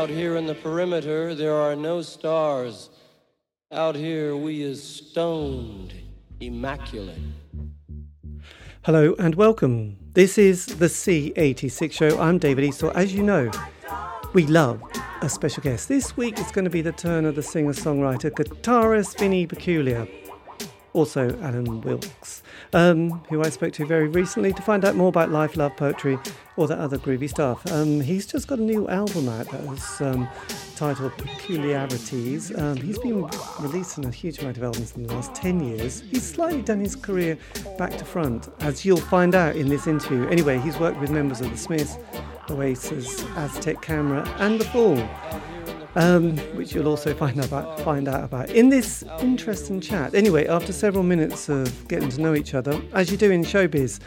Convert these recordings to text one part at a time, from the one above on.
Out here in the perimeter, there are no stars. Out here, we is stoned, immaculate. Hello and welcome. This is the C86 show. I'm David Eastaugh. As you know, we love a special guest. This week it's going to be the turn of the singer songwriter guitarist Vinny Peculiar also Alan Wilkes, um, who I spoke to very recently to find out more about life, love, poetry, all that other groovy stuff. Um, he's just got a new album out that is um, titled Peculiarities. Um, he's been releasing a huge amount of albums in the last 10 years. He's slightly done his career back to front, as you'll find out in this interview. Anyway, he's worked with members of the Smiths, Oasis, Aztec Camera, and The Fall um, which you'll also find out, about, find out about in this interesting chat. Anyway, after several minutes of getting to know each other, as you do in showbiz,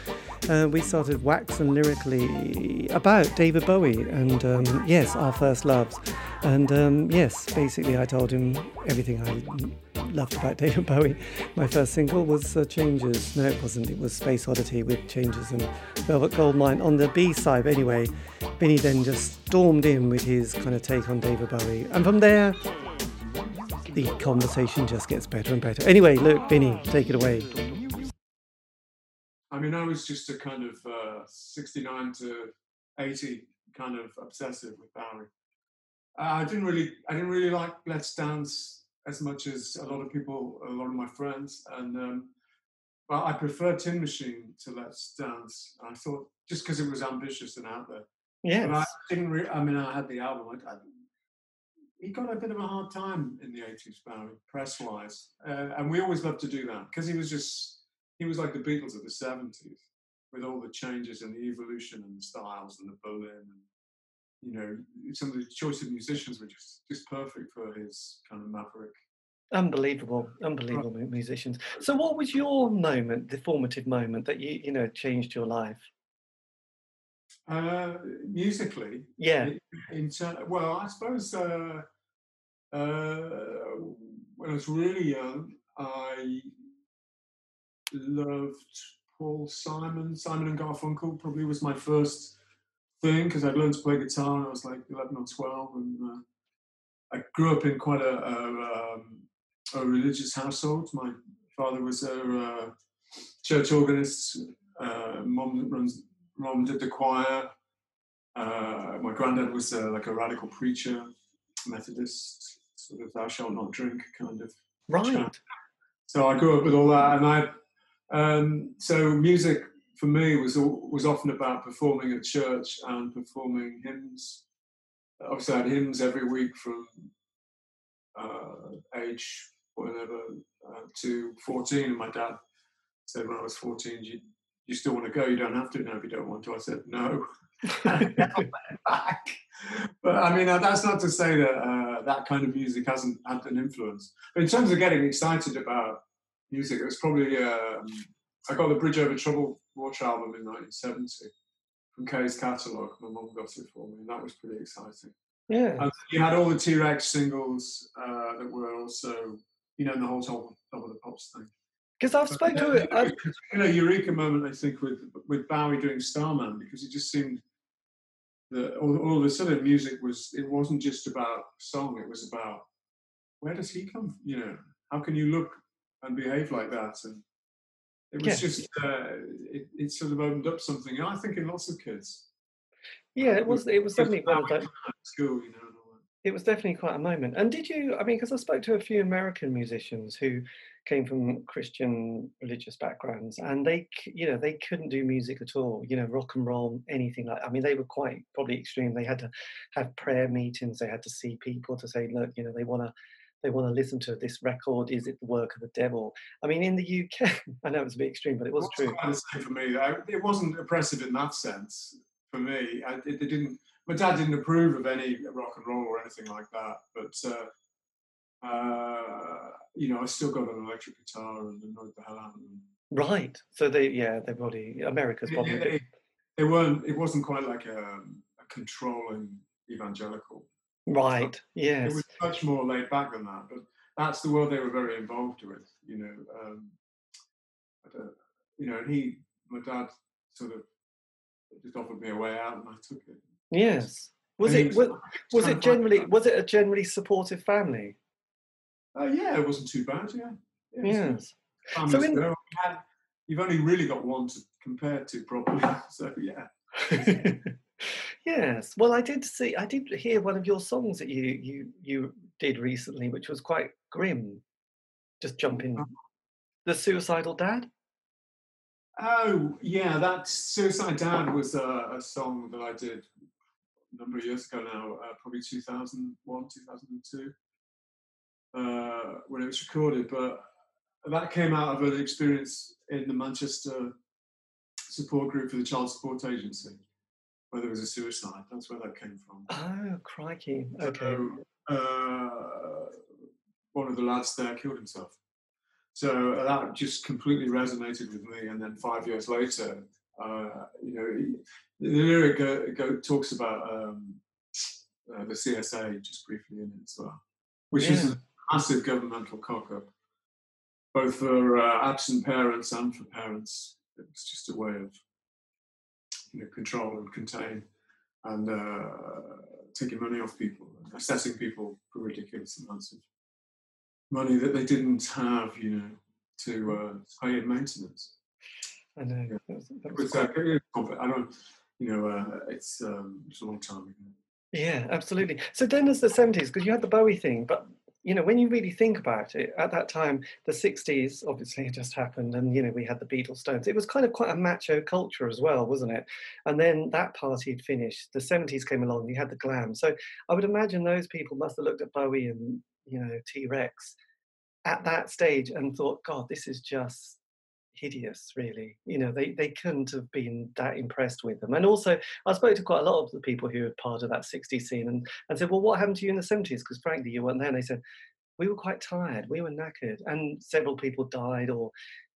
uh, we started waxing lyrically about David Bowie and um, yes, our first loves. And um, yes, basically, I told him everything I loved about David Bowie. My first single was uh, Changes. No, it wasn't. It was Space Oddity with Changes and Velvet Goldmine on the B side. Anyway, Vinny then just stormed in with his kind of take on David Bowie. And from there, the conversation just gets better and better. Anyway, look, Vinny, take it away. I mean, I was just a kind of uh, 69 to 80 kind of obsessive with Bowie. Uh, I didn't really, I didn't really like Let's Dance as much as a lot of people, a lot of my friends, and um, but I prefer Tin Machine to Let's Dance. I thought just because it was ambitious and out there. Yeah. I didn't. Re- I mean, I had the album. I, I, he got a bit of a hard time in the 80s, Bowie, press wise, uh, and we always loved to do that because he was just he was like the Beatles of the 70s with all the changes and the evolution and the styles and the Berlin and you know, some of the choice of musicians were just just perfect for his kind of maverick. Unbelievable, unbelievable musicians. So, what was your moment, the formative moment that you you know changed your life? Uh, musically, yeah. In, in well, I suppose uh, uh, when I was really young, I loved Paul Simon. Simon and Garfunkel probably was my first thing because I'd learned to play guitar when I was like 11 or 12, and uh, I grew up in quite a, a, um, a, religious household. My father was a uh, church organist. Uh, mom runs. Mom did the choir. Uh, my granddad was uh, like a radical preacher, Methodist, sort of "thou shalt not drink" kind of. Right. Chant. So I grew up with all that, and I. Um, so music for me was was often about performing at church and performing hymns. Obviously, I had hymns every week from uh, age whatever uh, to 14, and my dad said when I was 14, you, you still want to go? You don't have to now if you don't want to. I said no. back. But I mean, that's not to say that uh, that kind of music hasn't had an influence. But in terms of getting excited about music, it was probably um, I got the Bridge Over Troubled Water album in 1970 from Kay's catalogue. My mum got it for me, and that was pretty exciting. Yeah. And you had all the T Rex singles uh, that were also, you know, the whole top, top of the pops thing. Because I've spoken to it. I've... You know, eureka moment, I think, with with Bowie doing Starman, because it just seemed that all, all of a sudden music was, it wasn't just about song, it was about where does he come from? You know, how can you look and behave like that? And it was just uh, it, it sort of opened up something. I think in lots of kids. Yeah, it was. It was definitely one of those. School, you know. It was definitely quite a moment. And did you? I mean, because I spoke to a few American musicians who came from Christian religious backgrounds, and they, you know, they couldn't do music at all. You know, rock and roll, anything like. I mean, they were quite probably extreme. They had to have prayer meetings. They had to see people to say, look, you know, they want to they want to listen to this record. Is it the work of the devil? I mean, in the UK, I know it's a bit extreme, but it was true. for me, it wasn't oppressive in that sense. For me, I, it, it, didn't. My dad didn't approve of any rock and roll or anything like that. But uh, uh, you know, I still got an electric guitar and annoyed the hell out of them. Right. So they, yeah, they probably America's probably. It, it, weren't. It wasn't quite like a, a controlling evangelical. Right. Yes. It was much more laid back than that, but that's the world they were very involved with. You know, um, you know, and he, my dad, sort of just offered me a way out, and I took it. Yes. Was it was, was it generally was it a generally supportive family? Uh, yeah, it wasn't too bad. Yeah. yes. So in, had, you've only really got one to compare to, probably. So yeah. yes. Well, I did see. I did hear one of your songs that you you you did recently, which was quite grim. Just jumping. Uh-huh. The suicidal dad. Oh yeah, that suicide dad was a, a song that I did number of years ago now, uh, probably 2001, 2002, uh, when it was recorded. But that came out of an experience in the Manchester support group for the Child Support Agency, where there was a suicide. That's where that came from. Oh, crikey. Okay. So, uh, one of the lads there killed himself. So that just completely resonated with me. And then five years later, uh, you know, the lyric go, go, talks about um, uh, the CSA just briefly in it as well, which yeah. is a massive governmental cock up, both for uh, absent parents and for parents. It's just a way of you know, control and contain and uh, taking money off people, assessing people for ridiculous amounts of money that they didn't have, you know, to uh, pay in maintenance. I know. Yeah. That was, that was uh, I don't, you know, uh, it's um, it's a long time ago. Yeah, absolutely. So then, as the seventies, because you had the Bowie thing, but you know, when you really think about it, at that time, the 60s obviously had just happened, and you know, we had the Beatles Stones. It was kind of quite a macho culture as well, wasn't it? And then that party had finished. The 70s came along, you had the glam. So I would imagine those people must have looked at Bowie and, you know, T Rex at that stage and thought, God, this is just hideous, really. You know, they, they couldn't have been that impressed with them. And also, I spoke to quite a lot of the people who were part of that 60s scene and, and said, Well, what happened to you in the 70s? Because frankly, you weren't there. And they said, We were quite tired, we were knackered, and several people died or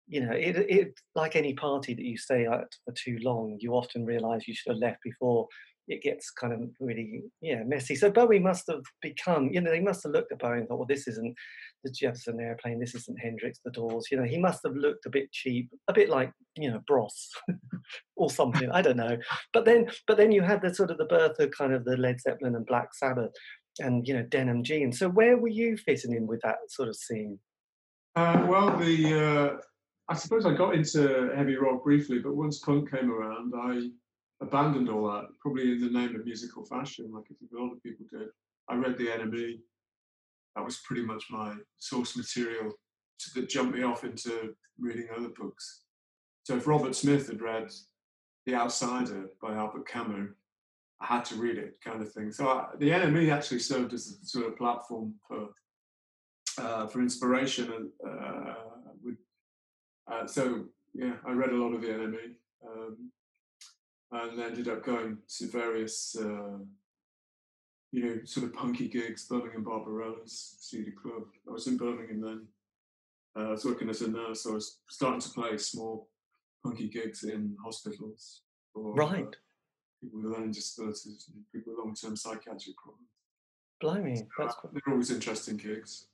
you know, it, it like any party that you stay at for too long, you often realise you should have left before it gets kind of really yeah messy. So Bowie must have become, you know, they must have looked at Bowie and thought, well, this isn't the Jefferson Airplane, this isn't Hendrix, the Doors. You know, he must have looked a bit cheap, a bit like you know Bros or something. I don't know. But then, but then you had the sort of the birth of kind of the Led Zeppelin and Black Sabbath, and you know Denim jeans. So where were you fitting in with that sort of scene? Uh, well, the uh, I suppose I got into heavy rock briefly, but once punk came around, I abandoned all that, probably in the name of musical fashion, like I think a lot of people did. I read The NME. That was pretty much my source material to, that jumped me off into reading other books. So if Robert Smith had read The Outsider by Albert Camus, I had to read it, kind of thing. So I, the NME actually served as a sort of platform for uh, for inspiration, and uh, with, uh, so yeah, I read a lot of the NME. Um, and ended up going to various, uh, you know, sort of punky gigs, Birmingham Barbarellas, Cedar Club. I was in Birmingham then. Uh, I was working as a nurse, so I was starting to play small punky gigs in hospitals. For, uh, right. Uh, people with learning disabilities and people with long-term psychiatric problems. Blimey, that's uh, They're always interesting gigs.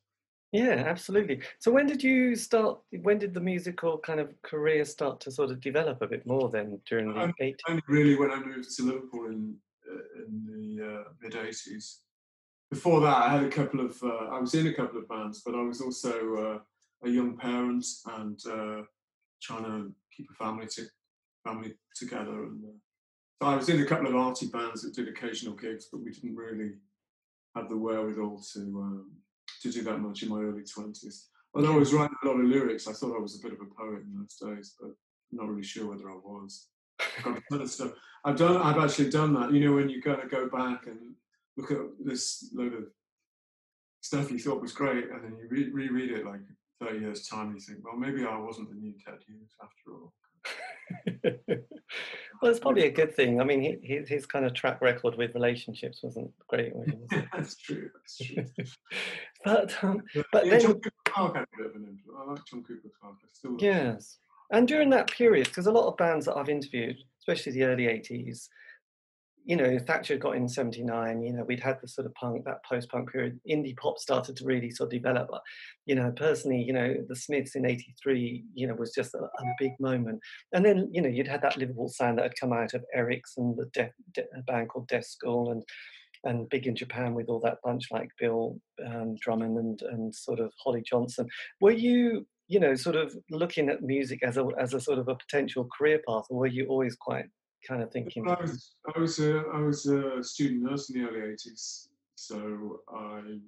Yeah, absolutely. So when did you start? When did the musical kind of career start to sort of develop a bit more? Then during the only, 80s? Only really when I moved to Liverpool in uh, in the uh, mid '80s. Before that, I had a couple of. Uh, I was in a couple of bands, but I was also uh, a young parent and uh, trying to keep a family to, family together. And uh, so I was in a couple of arty bands that did occasional gigs, but we didn't really have the wherewithal to. Um, to do that much in my early 20s. Although I was writing a lot of lyrics, I thought I was a bit of a poet in those days, but I'm not really sure whether I was. I've stuff. I've done. I've actually done that. You know, when you kind of go back and look at this load of stuff you thought was great, and then you re- reread it like 30 years time, you think, well, maybe I wasn't the new Ted Hughes after all. well, it's probably a good thing. I mean, his, his kind of track record with relationships wasn't great. Was that's true. That's true. but um, but yeah, then, John Cooper Clarke had a bit of an influence. I like John Cooper Clarke. I still yes. And during that period, because a lot of bands that I've interviewed, especially the early '80s, you know, Thatcher got in 79, you know, we'd had the sort of punk, that post punk period. Indie pop started to really sort of develop. You know, personally, you know, the Smiths in 83, you know, was just a, a big moment. And then, you know, you'd had that Liverpool sound that had come out of Eric's and the de- de- band called Death School and and big in Japan with all that bunch like Bill um, Drummond and, and sort of Holly Johnson. Were you, you know, sort of looking at music as a, as a sort of a potential career path or were you always quite kind of thinking? I was I was a, I was a student nurse in the early '80s, so I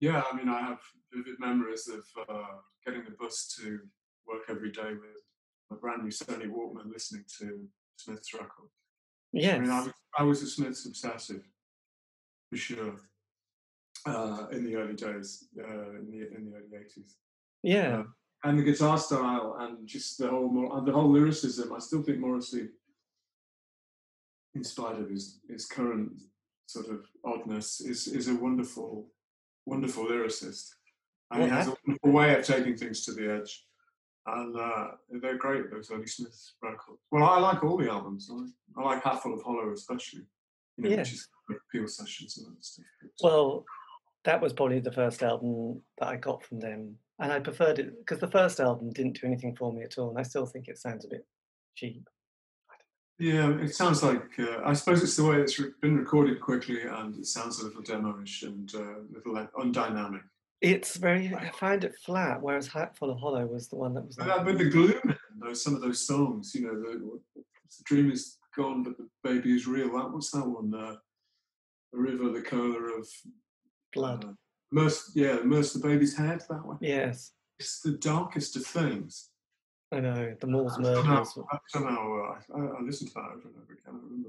yeah, I mean I have vivid memories of uh, getting the bus to work every day with a brand new Sony Walkman, listening to Smith's record. Yes. I mean I was, I was a Smiths obsessive for sure. Uh, in the early days, uh, in the in the early '80s. Yeah. Uh, and the guitar style and just the whole the whole lyricism. I still think Morrissey in spite of his, his current sort of oddness, is, is a wonderful, wonderful lyricist. And he has a wonderful way of taking things to the edge. And uh, they're great, those early Smith records. Well, I like all the albums. I, I like Hatful of Hollow especially, you know, which is Peel sessions and that stuff. Well, that was probably the first album that I got from them. And I preferred it because the first album didn't do anything for me at all. And I still think it sounds a bit cheap. Yeah, it sounds like, uh, I suppose it's the way it's re- been recorded quickly and it sounds a little demoish and uh, a little like, undynamic. It's very, I find it flat, whereas Hatful of Hollow was the one that was. But, uh, with the gloom those, some of those songs, you know, the, the dream is gone, but the baby is real. That What's that one? Uh, the river, the color of blood. Uh, immerse, yeah, immerse the baby's head, that one. Yes. It's the darkest of things. I know the Moors murders. Somehow, uh, I, I listened to that over and over again. I remember.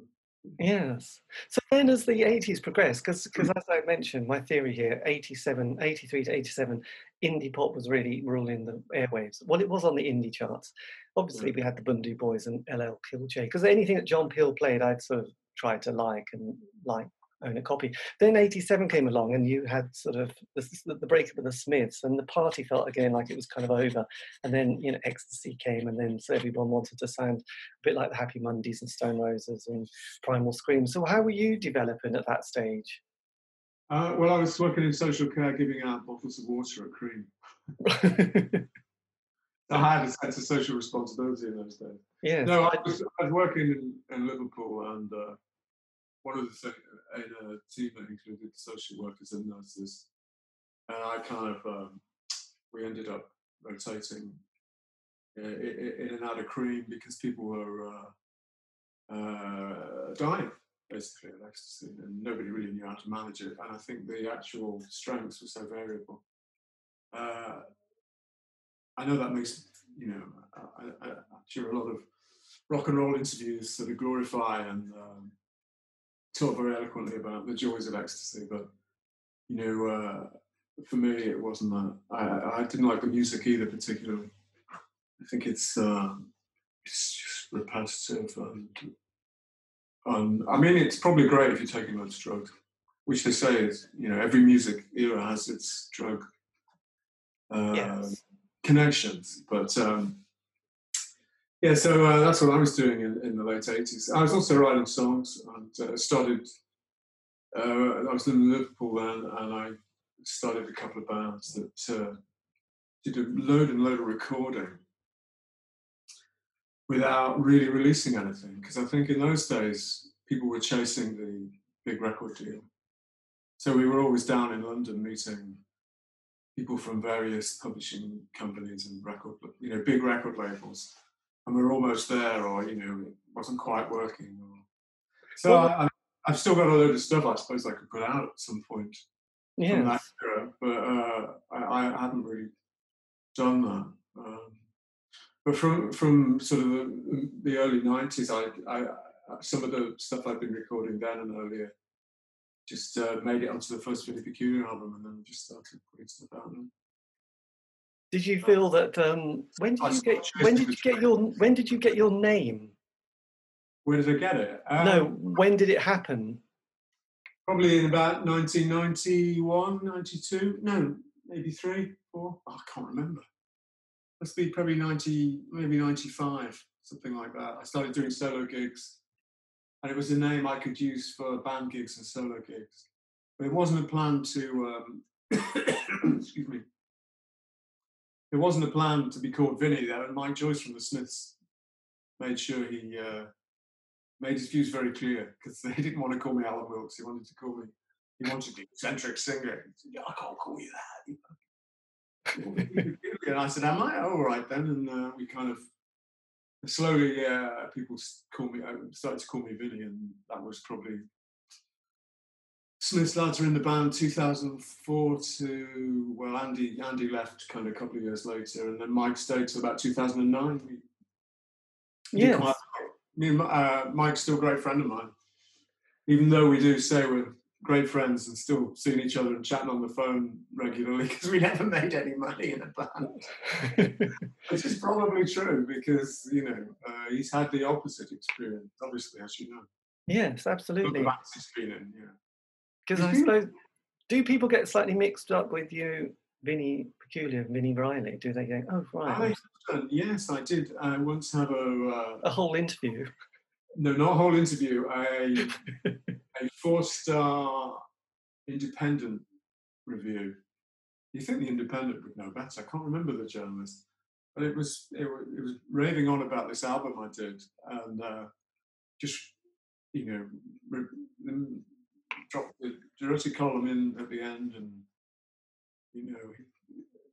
Yes. So then, as the 80s progressed, because as I mentioned, my theory here, 87, 83 to 87, indie pop was really ruling the airwaves. Well, it was on the indie charts. Obviously, we had the Bhundu Boys and LL Cool J. Because anything that John Peel played, I'd sort of try to like and like own a copy. Then 87 came along and you had sort of the, the breakup of the Smiths and the party felt again like it was kind of over. And then, you know, Ecstasy came and then so everyone wanted to sound a bit like the Happy Mondays and Stone Roses and Primal Scream. So how were you developing at that stage? Uh, well, I was working in social care, giving out bottles of water at Cream. I had a sense of social responsibility in those days. Yeah. No, I was, I was working in, in Liverpool and uh, one of the things in a team that included social workers and nurses, and I kind of um, we ended up rotating uh, in and out of cream because people were uh, uh, dying basically of ecstasy, and nobody really knew how to manage it. And I think the actual strengths were so variable. Uh, I know that makes you know I, I, I'm sure a lot of rock and roll interviews sort of glorify and um, talk very eloquently about the joys of ecstasy, but you know, uh, for me, it wasn't that. I, I didn't like the music either, particularly. I think it's uh, it's just repetitive and, and I mean, it's probably great if you're taking loads of drugs, which they say is, you know, every music era has its drug uh, yes. connections, but. Um, yeah, so uh, that's what I was doing in, in, the late 80s. I was also writing songs and uh, started, uh, I was living in Liverpool then, and I started a couple of bands that uh, did a load and load of recording without really releasing anything. Because I think in those days, people were chasing the big record deal. So we were always down in London meeting people from various publishing companies and record, you know, big record labels and we are almost there, or you know, it wasn't quite working. Or... So well, I, have still got a load of stuff I suppose I could put out at some point. Yeah. but uh, I, I, hadn't really done that. Um, but from from sort of the, the early '90s, I, I, some of the stuff I'd been recording then and earlier just uh, made it onto the first Vinny Peculiar album, and then just started putting stuff out. There. Did you feel that? Um, when did you get? When did you get your? When did you get your name? Where did I get it? Um, no, when did it happen? Probably in about 1991, 92. No, maybe three, four. Oh, I can't remember. Must be probably 90, maybe 95, something like that. I started doing solo gigs and it was a name I could use for band gigs and solo gigs. But it wasn't a plan to, um, excuse me, it wasn't a plan to be called Vinny. Though and Mike Joyce from the Smiths made sure he uh, made his views very clear because they didn't want to call me Alan Wilkes. He wanted to call me. He wanted the eccentric singer. Said, I can't call you that. and I said, "Am I? All right then." And uh, we kind of slowly, uh, people call me, uh, started to call me Vinny, and that was probably Smith's lads were in the band 2004 to well, Andy Andy left kind of a couple of years later, and then Mike stayed till about 2009. Yeah, me and uh, Mike's still a great friend of mine, even though we do say we're great friends and still seeing each other and chatting on the phone regularly because we never made any money in a band. Which is probably true because, you know, uh, he's had the opposite experience, obviously, as you know. Yes, absolutely. He's been in, yeah. Because I suppose, do people get slightly mixed up with you, Vinny Peculiar, Vini Reilly? Do they go, oh, right? I, yes, I did. I once have a... Uh, a whole interview. No, not a whole interview. A, a four-star independent review. You think the independent would know better? I can't remember the journalist, but it was it, it was raving on about this album I did, and uh, just you know re- dropped the Durutti Column in at the end, and you know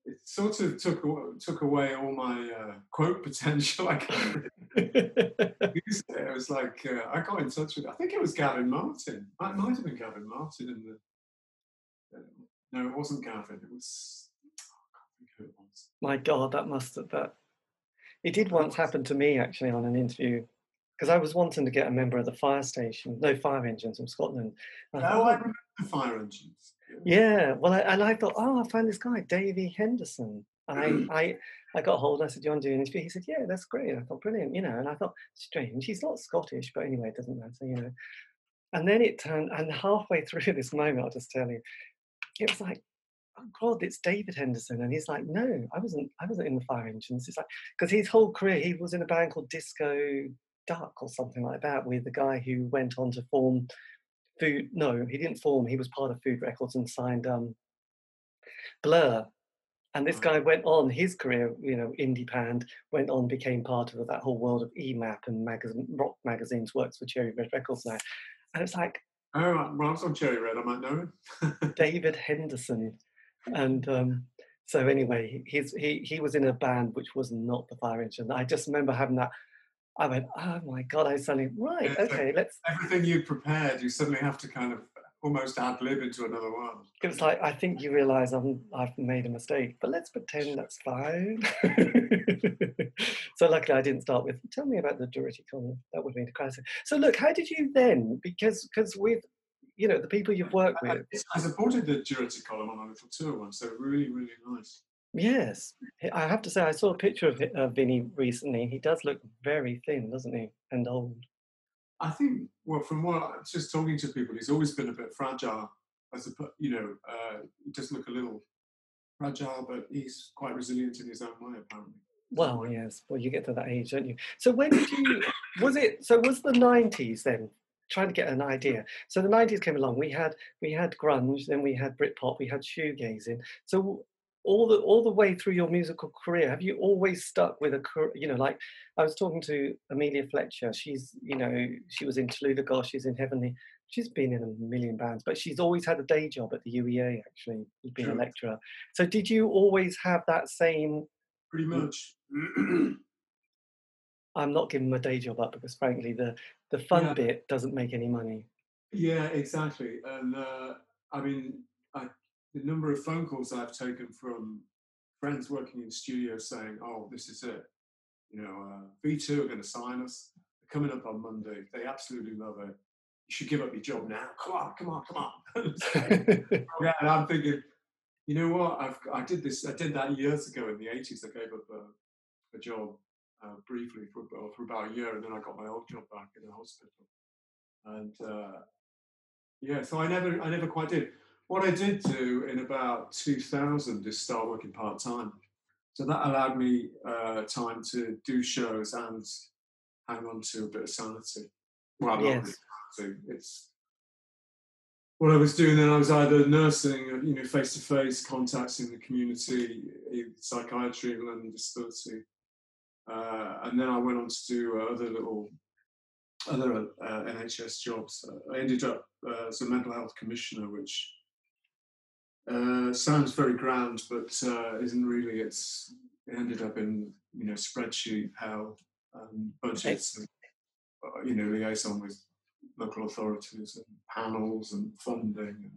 it sort of took took away all my uh, quote potential. I can't use it. It was like uh, I got in touch with. I think it was Gavin Martin. It might have been Gavin Martin in the. Uh, no, it wasn't Gavin. It was. Oh, it was. My God, that must have that. It did once happen to me actually on an interview because I was wanting to get a member of the fire station, no fire engines from Scotland. oh, I remember the fire engines. Yeah, well, I, and I thought, oh, I found this guy, Davy Henderson. And I. I, I got hold. I said, "Do you want to do an interview?" He said, "Yeah, that's great." I thought, "Brilliant," you know. And I thought, strange. He's not Scottish, but anyway, it doesn't matter, you know. And then it turned, and halfway through this moment, I'll just tell you, it was like, "Oh God, it's David Henderson," and he's like, "No, I wasn't. I wasn't in the fire engines." It's like because his whole career, he was in a band called Disco Duck or something like that, with the guy who went on to form Food. No, he didn't form. He was part of Food Records and signed um, Blur and this guy went on his career, you know, indie band, went on, became part of that whole world of EMAP and magazine, rock magazines, works for Cherry Red Records now. And it's like, oh, well, I was on Cherry Red, I might know him. David Henderson. And um, so anyway, he's, he, he was in a band which was not the Fire Engine. I just remember having that. I went, oh my God, I suddenly, right, yeah, okay, let's. Everything you prepared, you suddenly have to kind of almost ad lib into another world. It's like I think you realise I'm I've made a mistake, but let's pretend that's fine. so luckily I didn't start with tell me about the Durutti Column. That would have been a crisis. So look, how did you then? Because because with you know the people you've worked with. I, I supported the Durutti Column on a little tour once. So really really nice. Yes, I have to say I saw a picture of uh, Vinny recently. He does look very thin, doesn't he, and old. I think, well, from what I'm just talking to people, he's always been a bit fragile. As a, you know, uh, he does look a little fragile, but he's quite resilient in his own way, apparently. Well, yes. Well, you get to that age, don't you? So when did you? was it? So was the nineties then? Trying to get an idea. So the nineties came along. We had we had grunge, then we had Britpop, we had shoegazing. So all the all the way through your musical career have you always stuck with a you know like i was talking to amelia fletcher she's you know she was in Tallulah she's in heavenly she's been in a million bands but she's always had a day job at the uea actually she's been a lecturer. So did you always have that same pretty much. I'm not giving my day job up because frankly the the fun yeah. bit doesn't make any money. Yeah exactly and uh, i mean the number of phone calls I've taken from friends working in studios saying, "Oh, this is it. You know, uh, V2 are going to sign us. They're coming up on Monday. They absolutely love it. You should give up your job now. Come on, come on, come on." yeah, and I'm thinking, you know what? I've I did this. I did that years ago in the '80s. I gave up a, a job uh, briefly for, for about a year, and then I got my old job back in the hospital. And uh, yeah, so I never, I never quite did what I did do in about 2000 is start working part time. So that allowed me uh, time to do shows and hang on to a bit of sanity. Well, Yes. not really. It's what I was doing then. I was either nursing, uh, you know, face to face contacts in the community, psychiatry, and learning disability, uh, and then I went on to do uh, other little other uh, NHS jobs. Uh, I ended up uh, as a mental health commissioner, which uh, sounds very grand, but uh, isn't really. It's it ended up in you know spreadsheet hell, and budgets, and, uh, you know liaison with local authorities and panels and funding,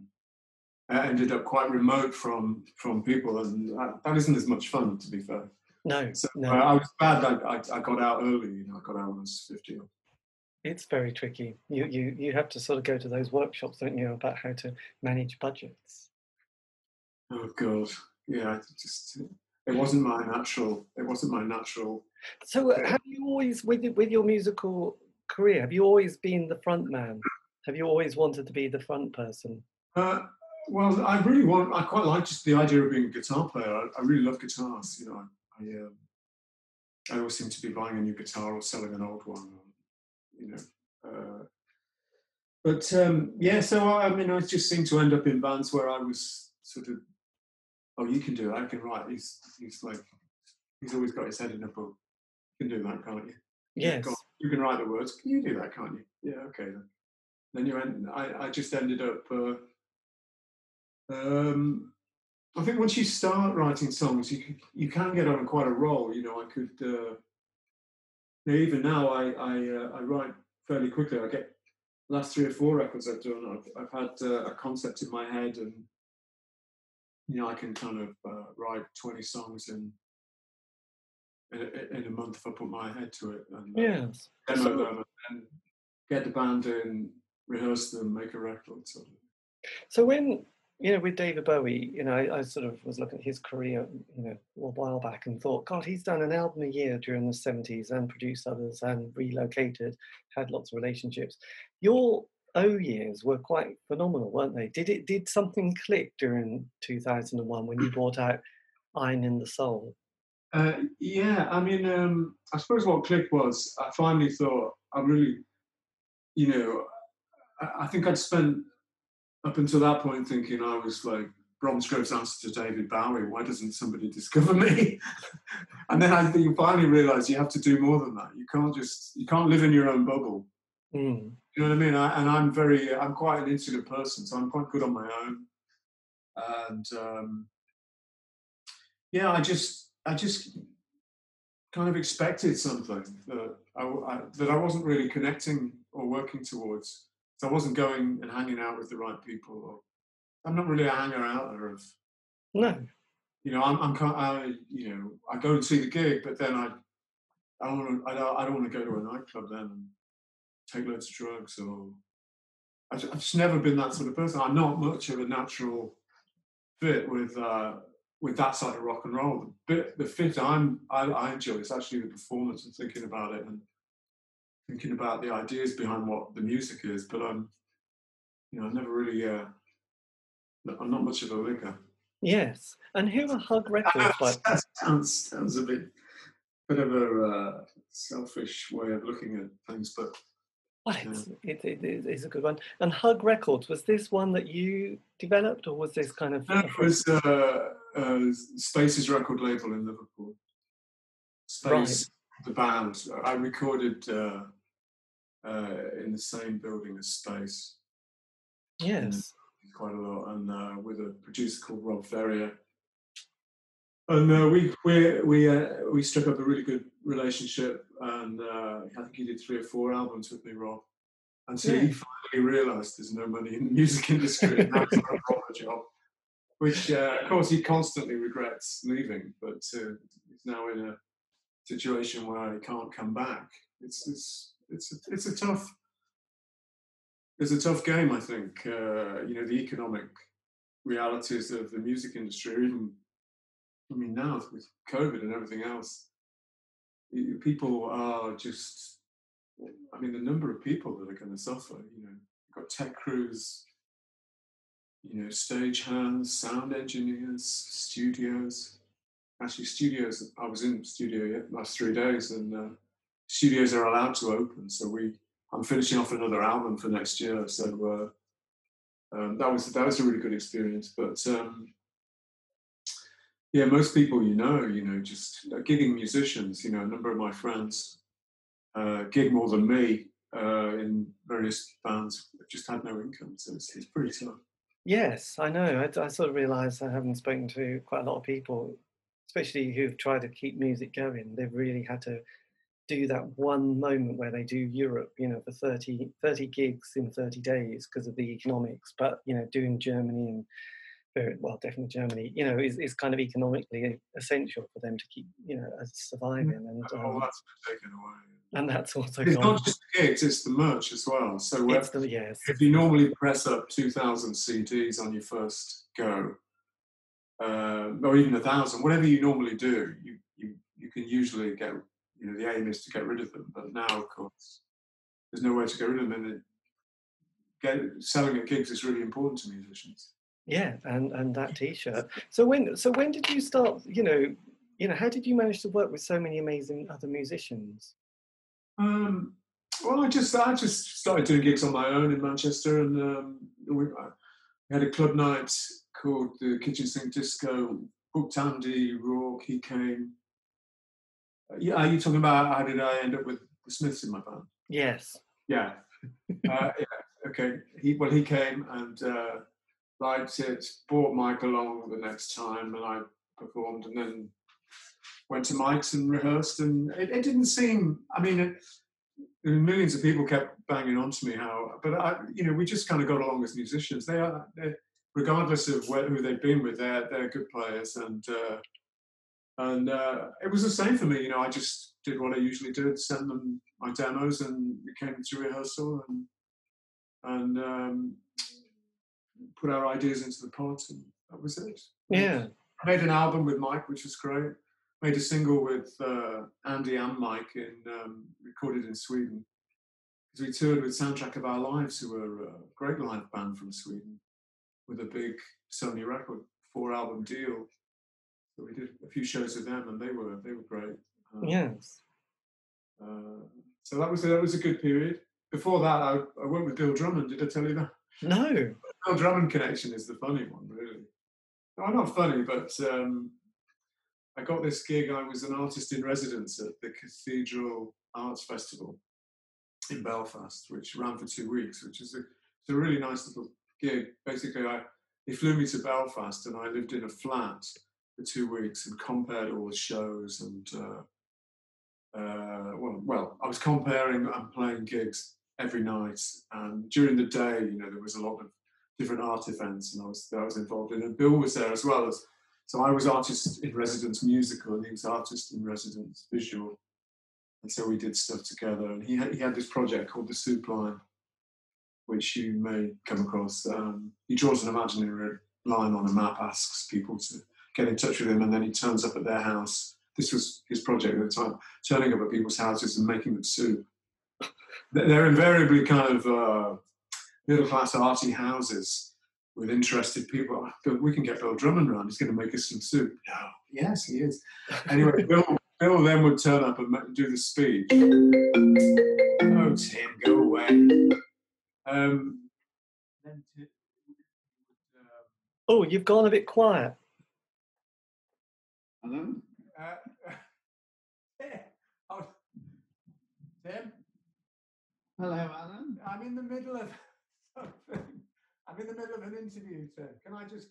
and it ended up quite remote from from people, and that, that isn't as much fun, to be fair. No, So no. uh, I was glad that I, I got out early. You know, I got out when I was fifty. It's very tricky. You you you have to sort of go to those workshops, don't you, about how to manage budgets. Oh god, yeah. it Just it wasn't my natural. It wasn't my natural. So uh, have you always with with your musical career, have you always been the front man? Have you always wanted to be the front person? Uh, well, I really want. I quite like just the idea of being a guitar player. I, I really love guitars. You know, I I, um, I always seem to be buying a new guitar or selling an old one. Or, you know. Uh, but um, yeah, so I, I mean, I just seem to end up in bands where I was sort of, oh, you can do it. I can write. He's he's like, he's always got his head in a book. You can do that, can't you? Yeah, Yes. You can write the words. Can you do that, can't you? Yeah, okay then. Then you end. I, I just ended up. Uh, um, I think once you start writing songs, you can, you can get on quite a roll. You know, I could. Uh, you know, even now, I I, uh, I write fairly quickly. I get last three or four records I've done. I've, I've had uh, a concept in my head, and you know, I can kind of uh, write twenty songs in in a, in a month if I put my head to it. And, uh, Yes. demo So- them and get the band in, rehearse them, make a record. Sort of. So when you know with David Bowie, you know, I, I sort of was looking at his career, you know, a while back and thought, God, he's done an album a year during the seventies and produced others and relocated, had lots of relationships. Your O years were quite phenomenal, weren't they? Did it did something click during two thousand and one when you brought out Iron in the Soul? Uh, yeah, I mean, um, I suppose what clicked was I finally thought I'm really, you know, I, I think I'd spent up until that point thinking I was like Bromsgrove's answer to David Bowie. Why doesn't somebody discover me? and then I think you finally realise you have to do more than that. You can't just you can't live in your own bubble. Mm. You know what I mean? I, and I'm very, I'm quite an insular person, so I'm quite good on my own. And um, yeah, I just, I just kind of expected something that I, I- that I wasn't really connecting or working towards. So I wasn't going and hanging out with the right people. Or, I'm not really a hanger outer of, No. you know, I'm, I'm kind, I, you know, I go and see the gig, but then I, I don't want to, I don't, I don't want to go to a nightclub then take loads of drugs or. I've, I've just never been that sort of person. I'm not much of a natural fit with uh, with that side of rock and roll. The bit, the fit I'm I, I enjoy is actually the performance and thinking about it and thinking about the ideas behind what the music is. But I'm, you know, I never really. Uh, I'm not much of a licker. Yes. And who are Hug Records by? that sounds sounds a bit bit of a uh, selfish way of looking at things, but Well, it's, it, it, it is a good one. And Hug Records, was this one that you developed or was this kind of. it was uh, uh, Space's record label in Liverpool. Space, the band. I recorded uh, uh, in the same building as Space Yes. quite a lot, and uh, with a producer called Rob Ferrier. And uh, we we we uh, we struck up a really good relationship, and uh, I think he did three or four albums with me, Rob. Until he Yeah. finally realised there's no money in the music industry, and that's not a proper job. Which, uh, of course, he constantly regrets leaving, but uh, he's now in a situation where he can't come back. It's it's it's a, it's a tough it's a tough game, I think. Uh, you know, the economic realities of the music industry, even, I mean, now with COVID and everything else, people are just, I mean, the number of people that are going to suffer, you know, you've got tech crews, you know, stage hands, sound engineers, studios. Actually, studios, I was in studio last three days, and uh, studios are allowed to open, so we I'm finishing off another album for next year. So uh, um, that was that was a really good experience. But um, yeah, most people you know, you know, just uh, gigging musicians. You know, a number of my friends uh, gig more than me uh, in various bands. Just had no income, so it's, it's pretty tough. Yes, I know. I, I sort of realise I haven't spoken to quite a lot of people, especially who've tried to keep music going. They've really had to do that one moment where they do Europe, you know, for 30, 30 gigs in 30 days because of the economics. But, you know, doing Germany and very, well, definitely Germany, you know, is, is kind of economically essential for them to keep, you know, surviving. And, oh, um, that's taken away. And that's also It's not just the gigs, it's the merch as well. So the, yes. if you normally press up 2,000 CDs on your first go, uh, or even a thousand, whatever you normally do, you, you, you can usually get, you know, the aim is to get rid of them. But now, of course, there's no way to get rid of them. And it, get, selling at gigs is really important to musicians. Yeah, and and that T-shirt. So when so when did you start? You know, you know, how did you manage to work with so many amazing other musicians? Um, well, I just I just started doing gigs on my own in Manchester, and um, we, we, had a club night called the Kitchen Sink Disco. Booked Andy Rourke, he came. Uh, yeah, are you talking about how did I end up with the Smiths in my band? Yes. Yeah. uh, yeah. Okay. He well, he came and uh, liked it. Brought Mike along the next time, and I performed, and then went to Mike's and rehearsed, and it, it didn't seem. I mean, it, millions of people kept banging on to me how, but I, you know, we just kind of got along as musicians. They are, regardless of where, who they've been with, they're they're good players, and uh, and uh, it was the same for me. You know, I just did what I usually did, sent them my demos, and we came to rehearsal, and and um, put our ideas into the pot, and that was it. Yeah. I made an album with Mike, which was great made a single with uh, Andy and Mike and um, recorded in Sweden. Because we toured with Soundtrack of Our Lives, who were a great live band from Sweden, with a big Sony record four album deal. So we did a few shows with them, and they were they were great. Um, yes. Uh, so that was a, that was a good period. Before that, I, I worked with Bill Drummond. Did I tell you that? No. Bill Drummond connection is the funny one, really. No, not funny, but um, I got this gig. I was an artist in residence at the Cathedral Arts Festival in Belfast, which ran for two weeks, which is a, a really nice little gig. Basically, I they flew me to Belfast, and I lived in a flat for two weeks and compared all the shows and. Uh, uh, well, well, I was comparing and playing gigs every night, and during the day, you know, there was a lot of different art events, and I was I was involved in. And Bill was there as well as so I was artist in residence musical, and he was artist in residence visual. And so we did stuff together. And he had, he had this project called the Soup Line, which you may come across. Um, he draws an imaginary line on a map, asks people to get in touch with him, and then he turns up at their house. This was his project at the time, turning up at people's houses and making them soup. They're invariably kind of uh, middle class arty houses with interested people. But we can get Bill Drummond around. He's going to make us some soup. No, yes, he is. Anyway, Bill, Bill then would turn up and do the speech. Oh, Tim, go away. Um, uh, oh, you've gone a bit quiet. Hello? Uh, oh, Tim? Hello, Alan. I'm in the middle of something. I'm in the middle of an interview, sir. Can I just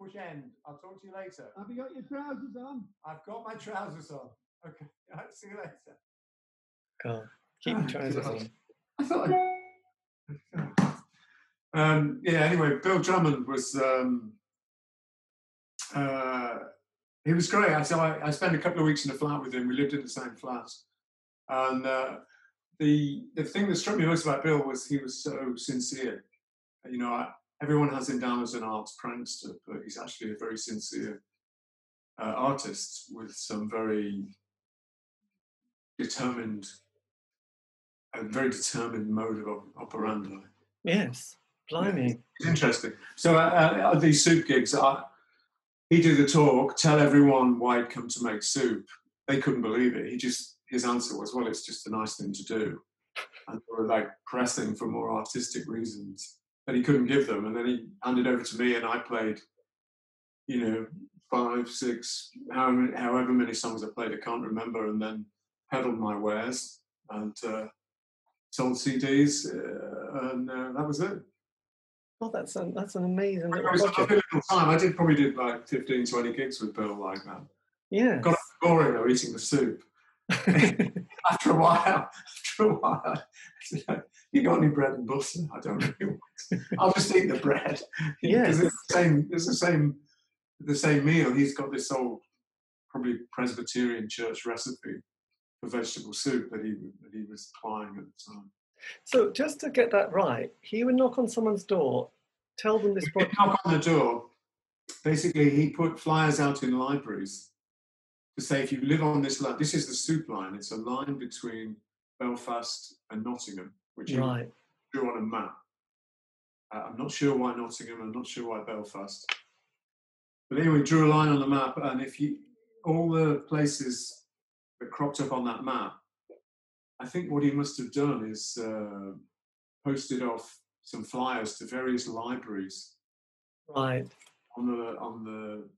push end? I'll talk to you later. Have you got your trousers on? I've got my trousers on. Okay. I'll see you later. God, keep your trousers on. I thought. I... Um, yeah. Anyway, Bill Drummond was. Um, uh, he was great. So I, I spent a couple of weeks in a flat with him. We lived in the same flat, and uh, the the thing that struck me most about Bill was he was so sincere you know, everyone has him down as an arts prankster, but he's actually a very sincere uh, artist with some very determined, a very determined mode of operandi. Yes, blimey. It's interesting. So uh, uh, these soup gigs, uh, he did the talk, tell everyone why he'd come to make soup. They couldn't believe it. He just, his answer was, well, it's just a nice thing to do. and they were like pressing for more artistic reasons that he couldn't give them. And then he handed over to me, and I played, you know, five, six, however, however many songs I played, I can't remember, and then peddled my wares and uh, sold CDs, uh, and uh, that was it. Oh, that's an, that's an amazing little was a project. time. I did probably did like 15, 20 gigs with Bill like that. Yeah. Got boring though, eating the soup. after a while, after a while, I said, you got any bread and butter? I don't really want. I'll just eat the bread. Yeah, Because it's the same. It's the same. The same meal. He's got this old, probably Presbyterian church recipe for vegetable soup that he that he was applying at the time. so just to get that right, he would knock on someone's door, tell them this knock on the door. Basically, he put flyers out in libraries to say if you live on this line, this is the soup line. It's a line between Belfast and Nottingham, which he Right. drew on a map. Uh, I'm not sure why Nottingham. I'm not sure why Belfast. But anyway, drew a line on the map, and if you all the places that cropped up on that map, I think what he must have done is uh, posted off some flyers to various libraries Right. on the on the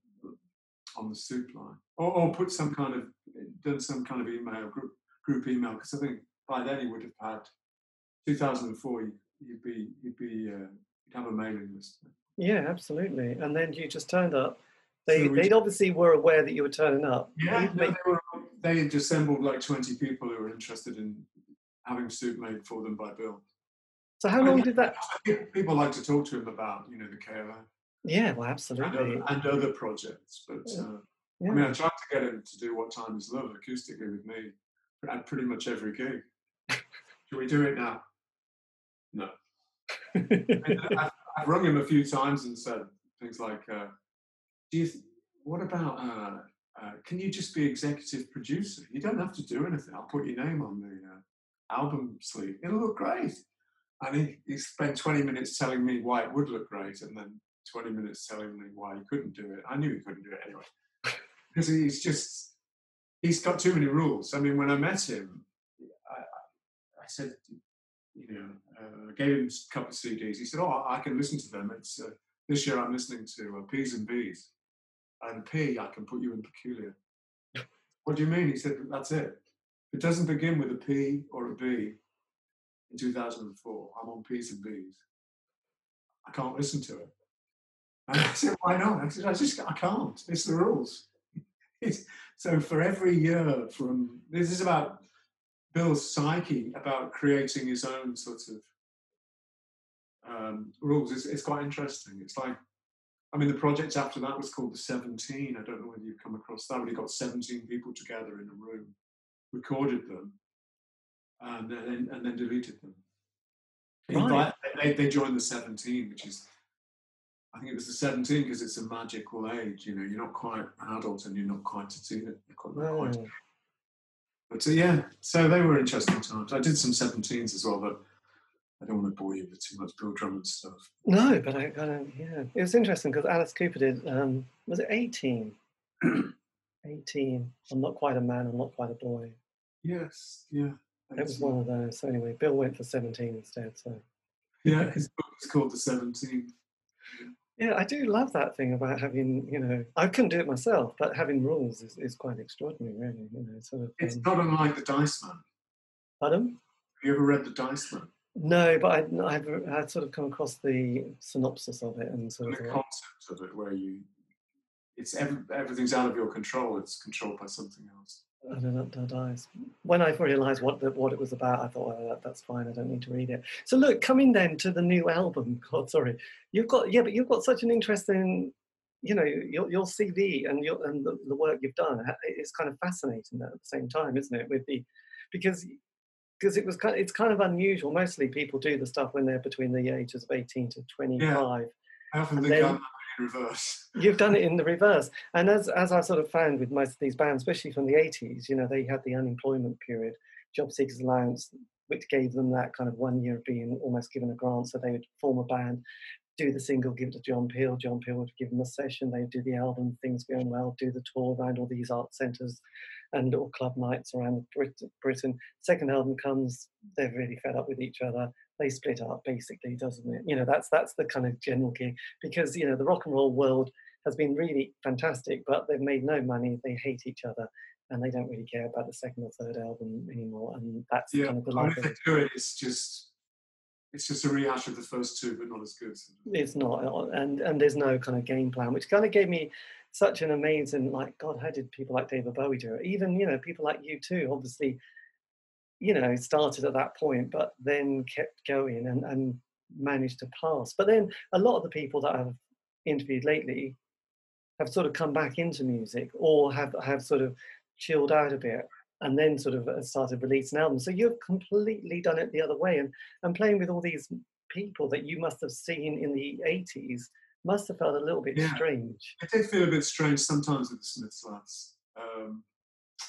on the soup line, or, or put some kind of done some kind of email group group email because I think by then he would have had 2004. He'd, he'd be you'd be uh, he'd have a mailing list. Yeah, absolutely. And then you just turned up. They So they obviously were aware that you were turning up. Yeah, no, they were they had assembled like 20 people who were interested in having soup made for them by Bill. So how I long mean, did that? People like to talk to him about you know the KLF Yeah, well, and absolutely. other, and other projects, but. Uh, Yeah. I mean, I tried to get him to do What Time Is Love acoustically with me at pretty much every gig. Should we do it now? No. I've, I've rung him a few times and said things like, uh, "Do you? Th- what about? Uh, uh, can you just be executive producer? You don't have to do anything. I'll put your name on the uh, album sleeve. It'll look great." And he, he spent 20 minutes telling me why it would look great, and then 20 minutes telling me why he couldn't do it. I knew he couldn't do it anyway because he's just he's got too many rules. I mean, when I met him, I, I- said, you know, uh, I gave him a couple of CDs. He said, "Oh, I can listen to them. It's uh, this year I'm listening to uh, P's and B's, and P I can put you in peculiar." what do you mean? He said, "That's it. It doesn't begin with a P or a B in 2004. I'm on P's and B's. I can't listen to it." And I said, "Why not?" I said, "I just I can't. It's the rules." So for every year from this is about Bill's psyche about creating his own sort of um, rules. It's, it's quite interesting. It's like I mean the project after that was called the Seventeen. I don't know whether you've come across that. But he got seventeen people together in a room, recorded them, and then and then deleted them. Right. they, they joined the Seventeen, which is I think it was the 17 because it's a magical age. You know, you're not quite an adult and you're not quite a teenager. Quite. But uh, yeah, so they were interesting times. I did some 17s as well, but I don't want to bore you with too much Bill Drummond stuff. No, but I kind of yeah. It was interesting because Alice Cooper did. Um, was it eighteen? eighteen. I'm not quite a man. I'm not quite a boy. Yes, yeah. It was one of those. So anyway, Bill went for seventeen instead. So Yeah, his book was called The 17. Yeah, I do love that thing about having you know I couldn't do it myself, but having rules is, is quite extraordinary, really. You know, sort of. It's Um, not unlike The Dice Man. pardon? Have you ever read The Dice Man? No, but I, I've I'd sort of come across the synopsis of it and sort The of. the concept of it, where you, it's every, everything's out of your control. It's controlled by something else. I don't know, that dies. When I realised what the, what it was about, I thought, well, that, that's fine. I don't need to read it. So look, coming then to the new album. God, sorry, you've got yeah, but you've got such an interesting, you know, your your CV and your and the, the work you've done. It's kind of fascinating at the same time, isn't it? With the because because it was kind it's kind of unusual. Mostly people do the stuff when they're between the ages of eighteen to twenty five. I often think then- I'm in reverse. You've done it in the reverse, and as as I sort of found with most of these bands, especially from the '80s, you know, they had the unemployment period, job seekers allowance, which gave them that kind of one year of being almost given a grant, so they would form a band. do the single, give it to John Peel. John Peel would give them a session. They'd do the album, things going well, do the tour around all these art centres and or club nights around Britain. Second album comes, they're really fed up with each other. They split up, basically, doesn't it? You know, that's that's the kind of general gig because you know the rock and roll world has been really fantastic, but they've made no money. They hate each other, and they don't really care about the second or third album anymore. And that's yeah, kind of the life. if they do it, it's just it's just a rehash of the first two, but not as good. it's not and and there's no kind of game plan which kind of gave me such an amazing like god how did people like david bowie do it even you know people like U2 obviously you know started at that point but then kept going and and managed to pass but then a lot of the people that i've interviewed lately have sort of come back into music or have have sort of chilled out a bit and then sort of uh, started releasing albums. So you've completely done it the other way, and and playing with all these people that you must have seen in the '80s must have felt a little bit Yeah. strange. It did feel a bit strange sometimes with the Smiths lads. Um,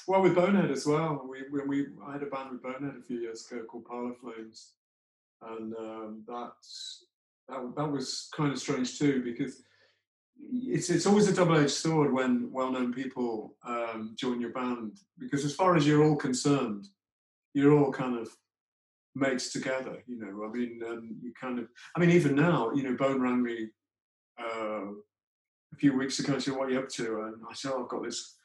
well, with Bonehead as well. We, when we, I had a band with Bonehead a few years ago called Parlour Flames, and um, that, that that was kind of strange too because it's it's always a double-edged sword when well-known people um, join your band because as far as you're all concerned, you're all kind of mates together. You know, I mean, um, you kind of, I mean, even now, you know, Bone rang me uh, a few weeks ago and said, "What are you up to?" And I said, oh, "I've got this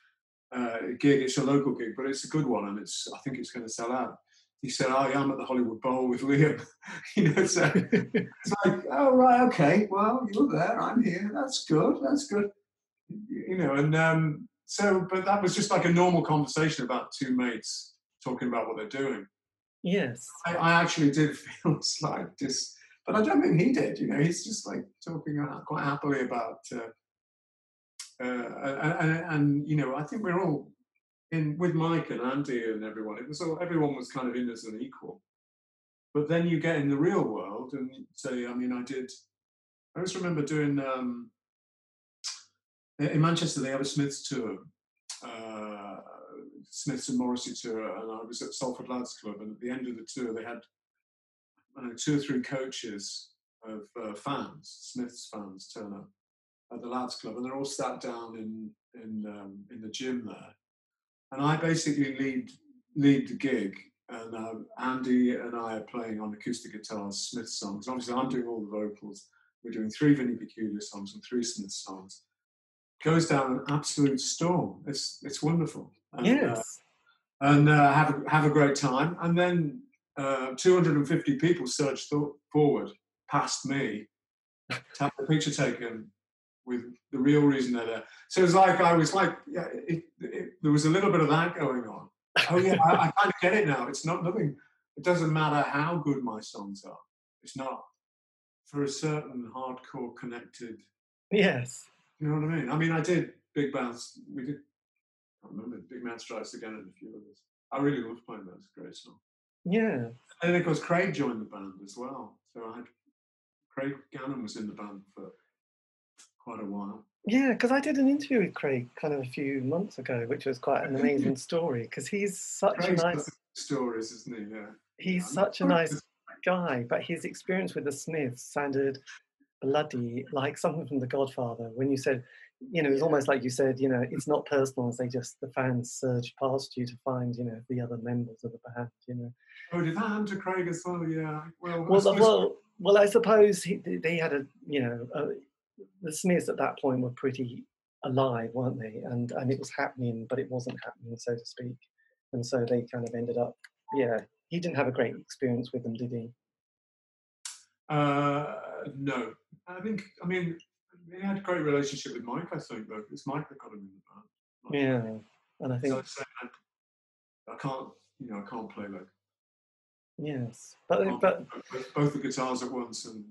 uh, gig. It's a local gig, but it's a good one, and it's I think it's going to sell out." He said, "Oh, yeah, I'm at the Hollywood Bowl with Liam." you know, so it's like, "Oh, right, okay. Well, you're there. I'm here. That's good. That's good." You know, and um, so, but that was just like a normal conversation about two mates talking about what they're doing. yes. I, I actually did feel like this, but I don't think he did. You know, he's just like talking quite happily about, uh, uh, and, and, you know, I think we're all in with Mike and Andy and everyone. It was all everyone was kind of in as an equal. But then you get in the real world and say, I mean, I did. I just remember doing um, in Manchester. They have a Smiths tour. Uh, Smiths and Morrissey tour, and I was at Salford Lads Club. And at the end of the tour, they had Know, two or three coaches of uh, fans, Smiths fans, turn up at the Lads Club, and they're all sat down in in um, in the gym there. And I basically lead lead the gig, and uh, Andy and I are playing on acoustic guitars Smith songs. Obviously, I'm doing all the vocals. We're doing three Vinny Peculiar songs and three Smith songs. Goes down an absolute storm. It's it's wonderful. And, uh, Yes. and uh, have a, have a great time. And then uh, 250 people surged th- forward past me to have a picture taken with the real reason they're there. So it's like I was like, yeah, it, it, there was a little bit of that going on. Oh yeah, I, I kind of get it now. It's not nothing. It doesn't matter how good my songs are. It's not for a certain hardcore connected. yes. You know what I mean? I mean, I did Big Bounce. We did. I remember Big Mouth Strikes Again and a few others. I really loved playing that. It's a great song. Yeah. And then, of course, Craig joined the band as well. So I had Craig Gannon was in the band for quite a while. Yeah, because I did an interview with Craig kind of a few months ago, which was quite an amazing story. Because he's such Craig's a nice, stories, isn't he? Yeah. he's I'm such a nice guy, but his experience with the Smiths sounded bloody like something from The Godfather. When you said, you know, it's was almost like you said, you know, it's not personal. As they just the fans surge past you to find, you know, the other members of the band. You know. Oh, did that happen to Craig as well? Yeah. Well, I Well, suppose- well, well, I suppose he, they had a, you know, uh, the Smiths at that point were pretty alive, weren't they? And and it was happening, but it wasn't happening, so to speak. And so they kind of ended up, yeah. He didn't have a great experience with them, did he? Uh, no, I think. I mean, he had a great relationship with Mike. I think though, it's Mike that got him in the band. Yeah. And I think I said, I, I can't. You know, I can't play like yes, but but both, both the guitars at once, and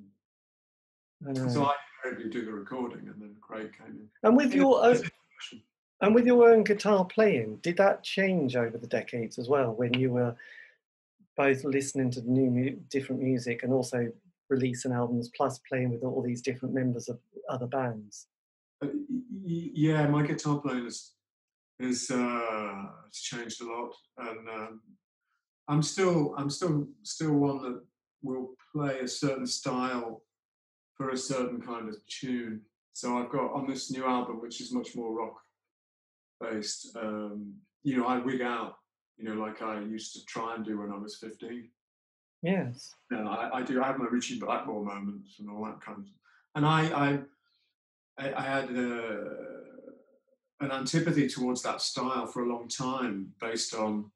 I so I invariably do the recording, and then Craig came in. and with your own, and with your own guitar playing, did that change over the decades as well? When you were both listening to new mu- different music and also releasing albums, plus playing with all these different members of other bands. Uh, yeah, my guitar playing has has uh, changed a lot, and um, I'm still I'm still still one that will play a certain style for a certain kind of tune. So I've got on this new album, which is much more rock based. Um, you know, I wig out, you know, like I used to try and do when I was 15. Yes. No, I, I do. I have my Ritchie Blackmore moments and all that kind of. And I, I, I, had uh, an antipathy towards that style for a long time, based on,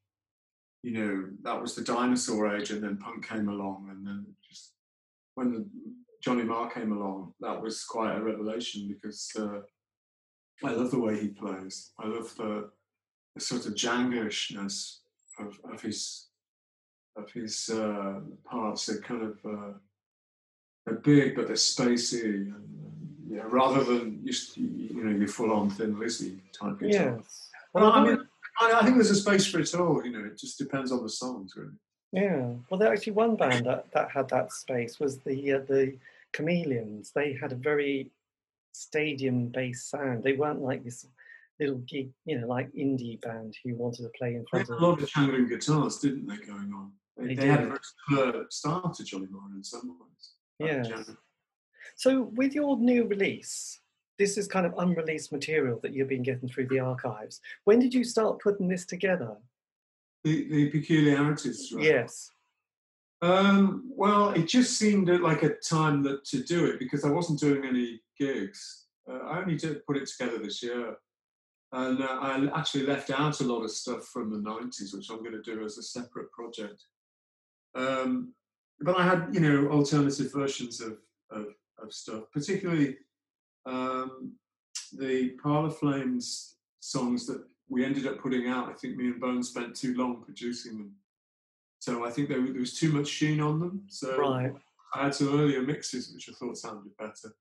you know, that was the dinosaur age, and then punk came along, and then just when the, Johnny Marr came along, that was quite a revelation because uh, I love the way he plays. I love the, the sort of jangishness of, of his of his uh, parts. They're kind of uh, they're big, but they're spacey, and, and yeah, rather than just you know your full-on Thin Lizzy type guitar. Yes. Well, I mean, I, I think there's a space for it all. You know, it just depends on the songs, really. Yeah. Well, there actually one band that, that had that space was the uh, the Chameleons. They had a very stadium-based sound. They weren't like this little gig, you know, like indie band who wanted to play in They front had of. a lot of jangling guitars, didn't they, going on? They, They they had a similar style to Johnny Marr in some ways. jangling. So, with your new release, this is kind of unreleased material that you've been getting through the archives. When did you start putting this together? The, the peculiarities. Right? Yes. Um, well, it just seemed like a time that to do it because I wasn't doing any gigs. Uh, I only did put it together this year, and uh, I actually left out a lot of stuff from the '90s, which I'm going to do as a separate project. Um, but I had, you know, alternative versions of of, of stuff, particularly um, the Parlour Flames songs that we ended up putting out. I think me and Bone spent too long producing them. So I think there, there was too much sheen on them. So Right. I had some earlier mixes which I thought sounded better.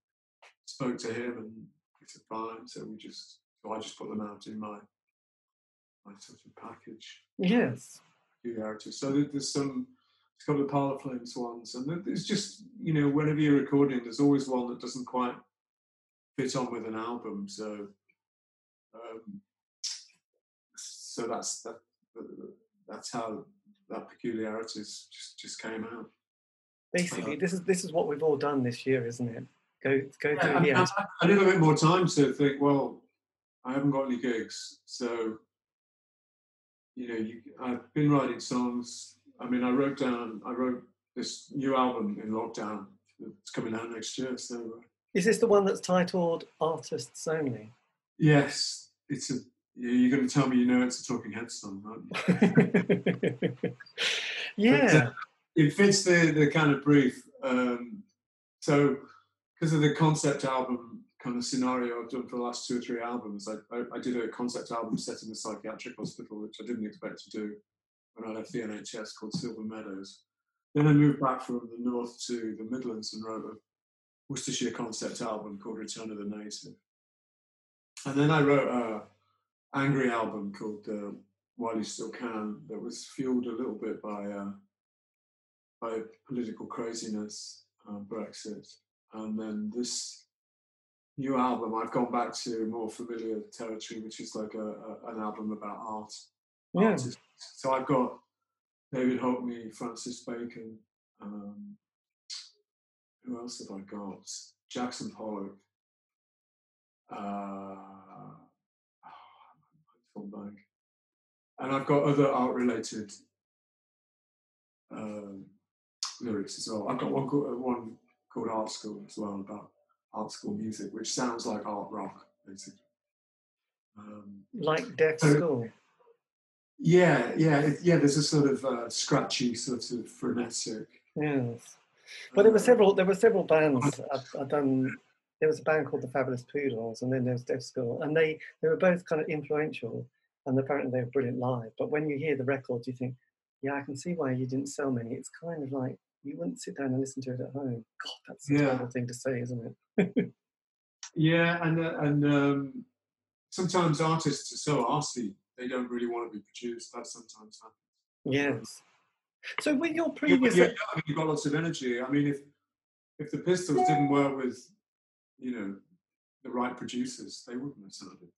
Spoke to him and he said fine. So we just so I just put them out in my my sort of package Yes. So there's some it's got the Parlour Flames ones, and it's just you know whenever you're recording, there's always one that doesn't quite fit on with an album. So um, so that's that. That's how that peculiarities just just came out. Basically, this is this is what we've all done this year, isn't it? Go go Yeah, through I, mean, I, I need a bit more time to think. Well, I haven't got any gigs, so you know, you, I've been writing songs. I mean, I wrote down. I wrote this new album in lockdown. It's coming out next year. So uh, Is this the one that's titled Artists Only? yes, it's a. You're going to tell me you know it's a Talking Heads song, aren't you? yeah. it fits the the kind of brief. Um, so, because of the concept album kind of scenario I've done for the last two or three albums, I, I, I did a concept album set in a psychiatric hospital, which I didn't expect to do when I left the NHS, called Silver Meadows. Then I moved back from the north to the Midlands and wrote a Worcestershire concept album called Return of the Native. And then I wrote a angry album called uh, While You Still Can that was fueled a little bit by uh, by political craziness, uh, Brexit, and then this new album, I've gone back to more familiar territory, which is like a, a, an album about art. Yeah. artists. So I've got David Hockney, Francis Bacon. Um, who else have I got? Jackson Pollock. Uh, blank. And I've got other art-related um, lyrics as well. I've got one called, uh, one called Art School as well about art school music, which sounds like art rock, basically. Um, Like Deaf So- School. Yeah, yeah, it, yeah. There's a sort of uh, scratchy, sort of frenetic. Yes. But there were uh, several. There were several bands. I've, I've done. There was a band called the Fabulous Poodles, and then there was Deaf School, and they they were both kind of influential, and apparently they were brilliant live. But when you hear the record, you think, yeah, I can see why you didn't sell many. It's kind of like you wouldn't sit down and listen to it at home. God, that's a Yeah. terrible thing to say, isn't it? Yeah, and uh, and um, sometimes artists are so arsy they don't really want to be produced. That sometimes happens. Yes. So with your You- previous, yeah, I mean, you've got lots of energy. I mean, if if the Pistols didn't work with, you know, the right producers, they wouldn't have sounded.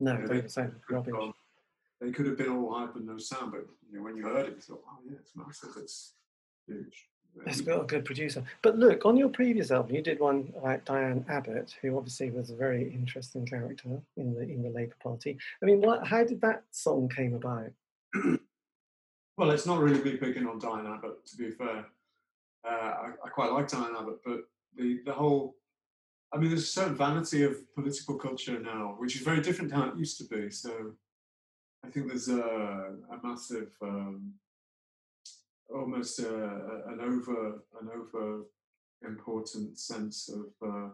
no, Yeah, they they were saying could have rubbish. gone- They could have been all hype and no sound, but you know, when you heard it, you thought, "Oh yeah, it's massive. It's huge." It's got a good producer. But look, on your previous album, you did one like Diane Abbott, who obviously was a very interesting character in the in the Labour Party. I mean, what? How did that song came about? well, it's not really me picking on Diane Abbott, to be fair. Uh, I, I, quite like Diane Abbott, but the the whole, I mean, there's a certain vanity of political culture now, which is very different to how it used to be. So, I think there's a, a massive. Um, almost a, an over an over important sense of uh,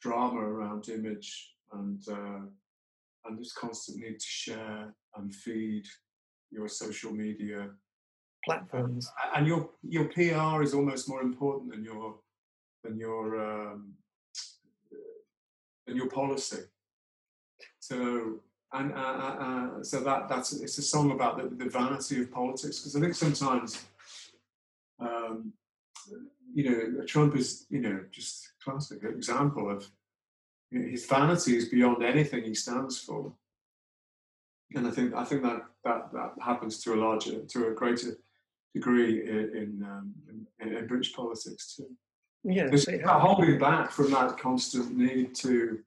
drama around image and uh, and this constant need to share and feed your social media platforms. And your your PR is almost more important than your than your um, than your policy. So and uh, uh, uh so that that's it's a song about the, the vanity of politics because I think sometimes um, you know, Trump is, you know, just a classic example of you know, his vanity is beyond anything he stands for. And I think I think that that, that happens to a larger, to a greater degree in in, um, in, in British politics too. Yeah, it's holding back from that constant need to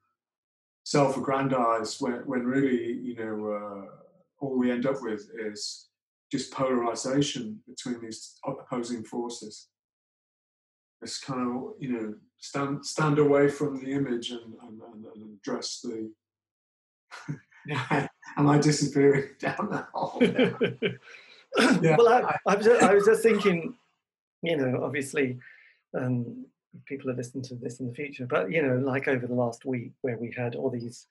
self-aggrandize when when really, you know, uh, all we end up with is just polarization between these opposing forces. It's kind of, you know, stand stand away from the image and, and, and, and address the. Am I disappearing down that hole? yeah. Well, I, I, was just, I was just thinking, you know, obviously, um, people are listening to this in the future, but you know, like over the last week, where we had all these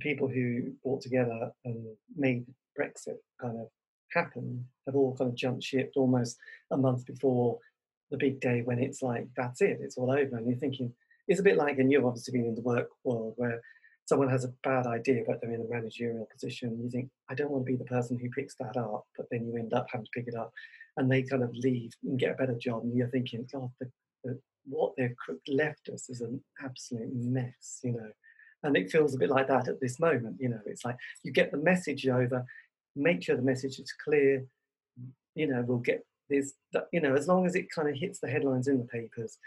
people who brought together and made Brexit kind of happen have all kind of jumped ship almost a month before the big day when it's like that's it it's all over and you're thinking it's a bit like and you've obviously been in the work world where someone has a bad idea but they're in a managerial position you think i don't want to be the person who picks that up but then you end up having to pick it up and they kind of leave and get a better job and you're thinking god the, the, what they've left us is an absolute mess you know? And it feels a bit like that at this moment you know? It's like you get the message over make sure the message is clear. You know, we'll get this, you know, as long as it kind of hits the headlines in the papers,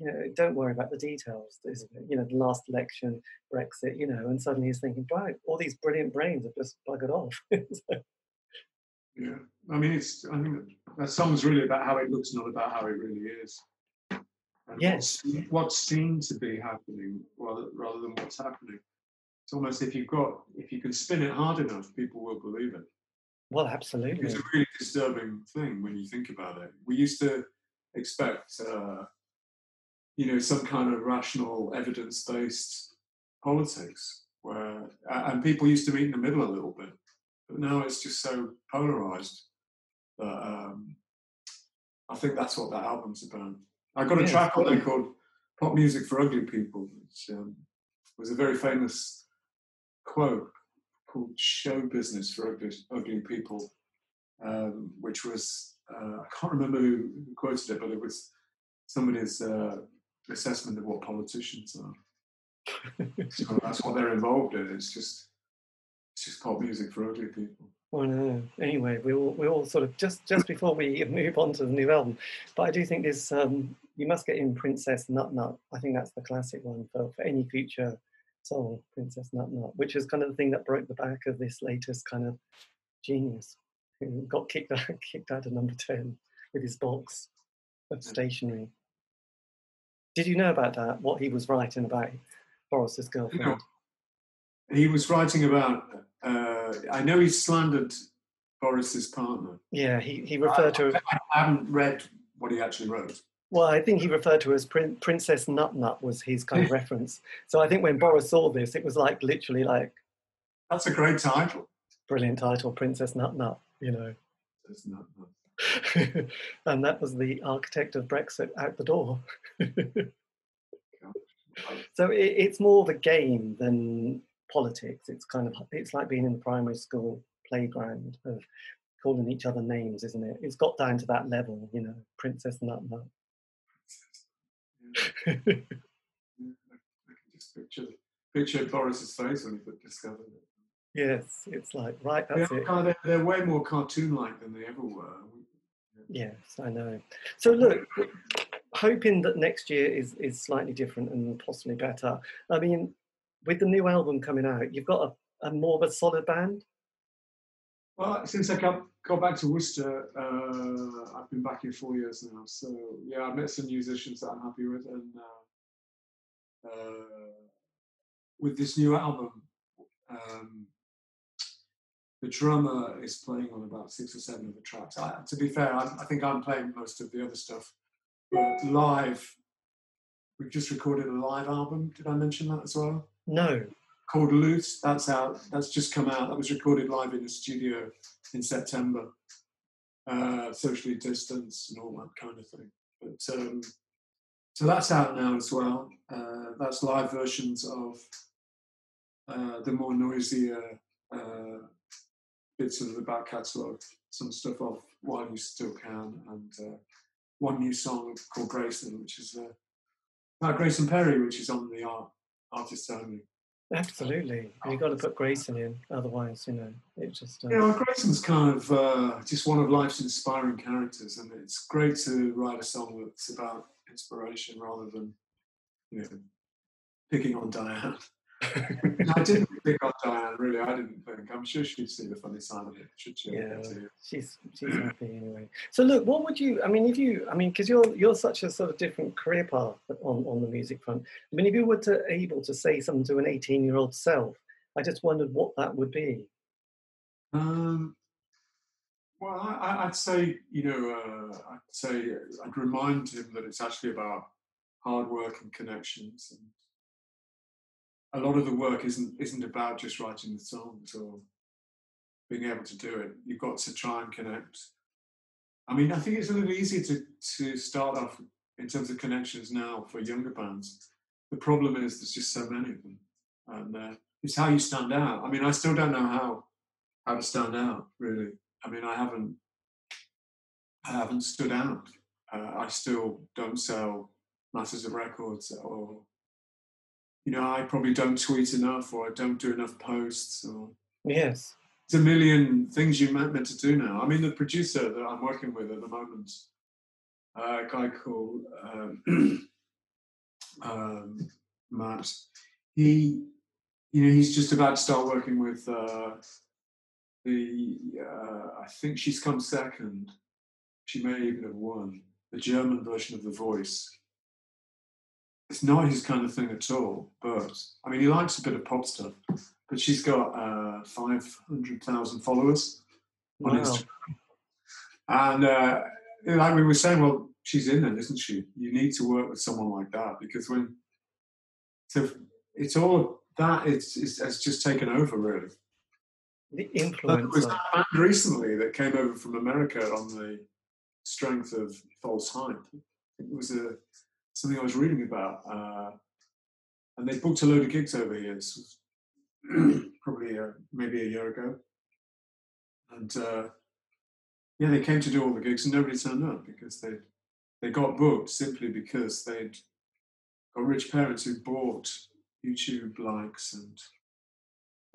you know, don't worry about the details. You know, the last election, Brexit, you know, and suddenly he's thinking, right, all these brilliant brains have just buggered off. so. Yeah, I mean, it's, I think that song's really about how it looks, not about how it really is. And yes. What's, what's seen to be happening rather, rather than what's happening. It's almost if you've got, if you can spin it hard enough, people will believe it. Well, absolutely. It's a really disturbing thing when you think about it. We used to expect, uh, you know, some kind of rational, evidence-based politics, where and people used to meet in the middle a little bit, but now it's just so polarized that um, I think that's what that album's about. I got a yeah, track on there called "Pop Music for Ugly People," which um, was a very famous quote called Show Business for Ugly, ugly People, um, which was, uh, I can't remember who quoted it, but it was somebody's uh, assessment of what politicians are. so that's what they're involved in. It's just, it's just pop music for ugly people. Well, no. Anyway, we all we all sort of just just before we move on to the new album, but I do think this um, you must get in Princess Nut Nut. I think that's the classic one for, for any future song, Princess Nut Nut, which is kind of the thing that broke the back of this latest kind of genius who got kicked out, kicked out of number 10 with his box of stationery. Did you know about that? What he was writing about Boris's girlfriend? He was writing about, uh, I know he slandered Boris's partner. Yeah, he, he referred I, to. I, I haven't read what he actually wrote. Well, I think he referred to as Prin- Princess Nut Nut was his kind of reference. So I think when Boris saw this, it was like literally like. That's a great title. Brilliant title, Princess Nut Nut. You know. Princess Nut Nut. and that was the architect of Brexit out the door. so it, it's more of a game than politics. It's kind of it's like being in the primary school playground of calling each other names, isn't it? It's got down to that level, you know, Princess Nut Nut. I can just picture picture Boris's face when he discovered it. Yes, it's like right. That's they're, it. They're, they're way more cartoon-like than they ever were. Yes, I know. So look, hoping that next year is is slightly different and possibly better. I mean, with the new album coming out, you've got a, a more of a solid band. Well, since I got, got back to Worcester, uh, I've been back here four years now. So yeah, I've met some musicians that I'm happy with, and uh, uh, with this new album, um, the drummer is playing on about six or seven of the tracks. I, to be fair, I, I think I'm playing most of the other stuff, but live, we've just recorded a live album. Did I mention that as well? No. Called Loose. That's out. That's just come out. That was recorded live in the studio in September. Uh, socially distanced and all that kind of thing. But um, so that's out now as well. Uh, that's live versions of uh, the more noisier uh, bits of the back catalogue. Some stuff off While You Still Can, and uh, one new song called Grayson, which is uh, about Grayson Perry, which is on the art artist only. Absolutely, you've got to put Grayson in, otherwise, you know, it just. Uh... Yeah, well, Grayson's kind of uh, just one of life's inspiring characters, and it's great to write a song that's about inspiration rather than, you know, picking on Diane. I didn't think of Diane, really. I didn't think. I'm sure she'd see the funny side of it, should she? Yeah, she's she's happy anyway. So look, what would you? I mean, if you, I mean, because you're you're such a sort of different career path on on the music front. I mean, if you were to able to say something to an 18 year old self, I just wondered what that would be. Um. Well, I, would say, you know, uh, I'd say I'd remind him that it's actually about hard work and connections and a lot of the work isn't isn't about just writing the songs or being able to do it. You've got to try and connect. I mean, I think it's a little easier to to start off in terms of connections now for younger bands. The problem is there's just so many of them, and uh, it's how you stand out. I mean, I still don't know how how to stand out really. I mean, I haven't I haven't stood out. Uh, I still don't sell masses of records or you know, I probably don't tweet enough or I don't do enough posts or yes. It's a million things you're meant to do now. I mean, the producer that I'm working with at the moment, uh, a guy called um, um, Matt, he, you know, he's just about to start working with uh, the, uh, I think she's come second. She may even have won the German version of The Voice it's not his kind of thing at all. But I mean, he likes a bit of pop stuff. But she's got uh, five hundred thousand followers on wow. Instagram, and uh, like we were saying, well, she's in there, isn't she? You need to work with someone like that because when so it's all that it's, it's, it's just taken over really. The influence. There was that band recently that came over from America on the strength of false hype. It was a something I was reading about. Uh, and they booked a load of gigs over here, probably uh, maybe a year ago. And uh, yeah, they came to do all the gigs and nobody turned up because they they got booked simply because they'd got rich parents who bought YouTube likes and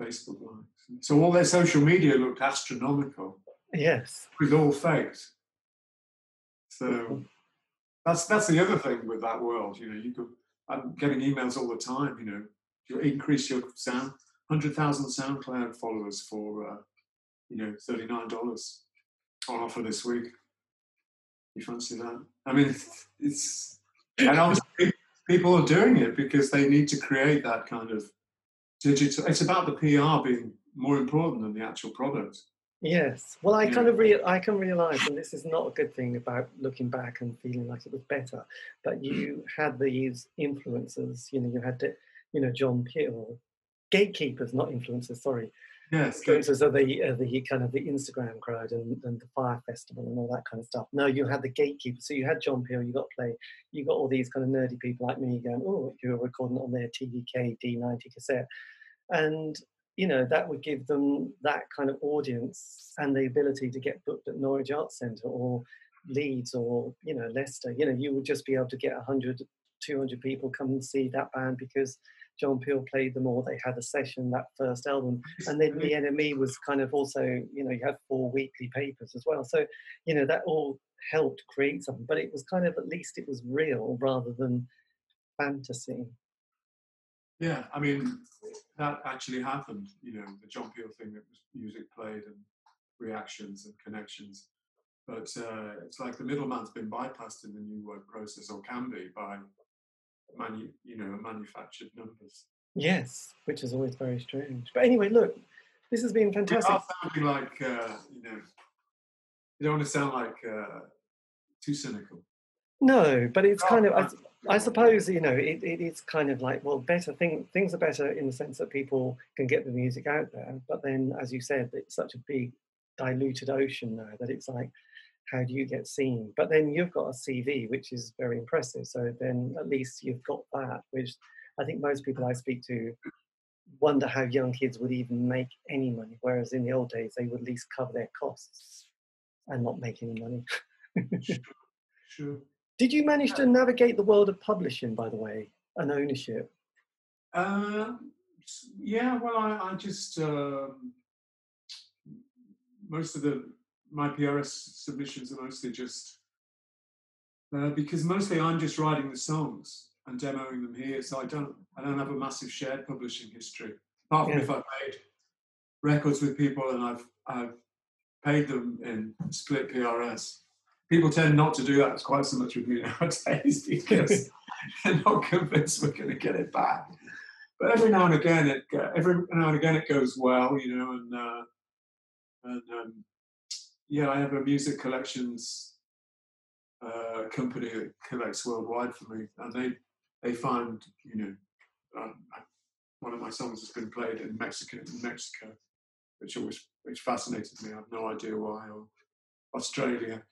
Facebook likes. So all their social media looked astronomical. Yes. With all faked. So that's that's the other thing with that world. You know, you could. I'm getting emails all the time. You know, you increase your sound, hundred thousand SoundCloud followers for, uh, you know, thirty nine dollars on offer this week. You fancy that? I mean, it's and obviously people are doing it because they need to create that kind of digital. It's about the PR being more important than the actual product. Yes. Well, I kind of re- I can realise, and this is not a good thing about looking back and feeling like it was better, but you had these influences. You know, you had to, you know, John Peel, gatekeepers, not influencers. Sorry. Yes. Influencers are the uh, the kind of the Instagram crowd and, and the Fyre Festival and all that kind of stuff. No, you had the gatekeepers. So you had John Peel. You got play. You got all these kind of nerdy people like me going, oh, you're recording on their TDK D90 cassette, and you know, that would give them that kind of audience and the ability to get booked at Norwich Arts Centre or Leeds or, you know, Leicester. You know, you would just be able to get 100, 200 people come and see that band because John Peel played them or they had a session that first album. And then the mm-hmm. NME was kind of also, you know, you had four weekly papers as well. So, you know, that all helped create something, but it was kind of at least it was real rather than fantasy. Yeah, I mean, that actually happened. You know, the John Peel thing that was music played and reactions and connections. But uh, it's like the middleman's been bypassed in the new word process, or can be by manu- you know manufactured numbers. Yes, which is always very strange. But anyway, look, this has been fantastic. Without sounding like uh, you know, you don't want to sound like uh, too cynical. No, but it's kind of, I, Oh, I suppose, you know, it, it is kind of like, well, better thing, things are better in the sense that people can get the music out there. But then, as you said, it's such a big diluted ocean now that it's like, how do you get seen? But then you've got a CV, which is very impressive. So then at least you've got that, which I think most people I speak to wonder how young kids would even make any money. Whereas in the old days, they would at least cover their costs and not make any money. sure, sure. Did you manage to navigate the world of publishing, by the way, and ownership? Uh, yeah, well, I, I just um, most of the my PRS submissions are mostly just uh, because mostly I'm just writing the songs and demoing them here, so I don't I don't have a massive shared publishing history. Apart from Yeah. if I made records with people and I've I've paid them in split PRS. People tend not to do that it's quite so much with me nowadays because they're not convinced we're going to get it back. But every now and again, it every now and again it goes well, you know. And uh, and um, yeah, I have a music collections uh, company that collects worldwide for me, and they they find you know um, one of my songs has been played in Mexico, in Mexico, which always which fascinated me. I have no idea why. Or Australia,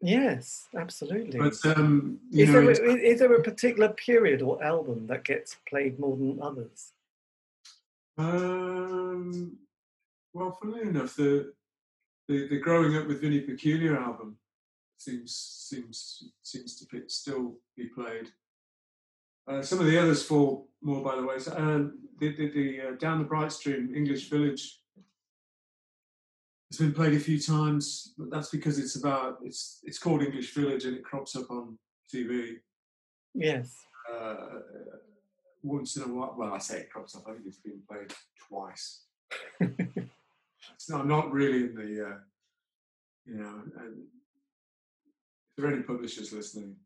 Yes, absolutely. but um, you is, know, there a, is there a particular period or album that gets played more than others? Um, well, funnily enough, the, the the growing up with Vinny Peculiar album seems seems seems to be, still be played. Uh, some of the others fall more by the way. So, uh, the the, the uh, down the Bright Stream English Village has been played a few times, but that's because it's about it's it's called English Village and it crops up on TV Yes. uh, once in a while. Well, I say it crops up. I think it's been played twice. it's not, not really in the, uh, you know, and if there are any publishers listening,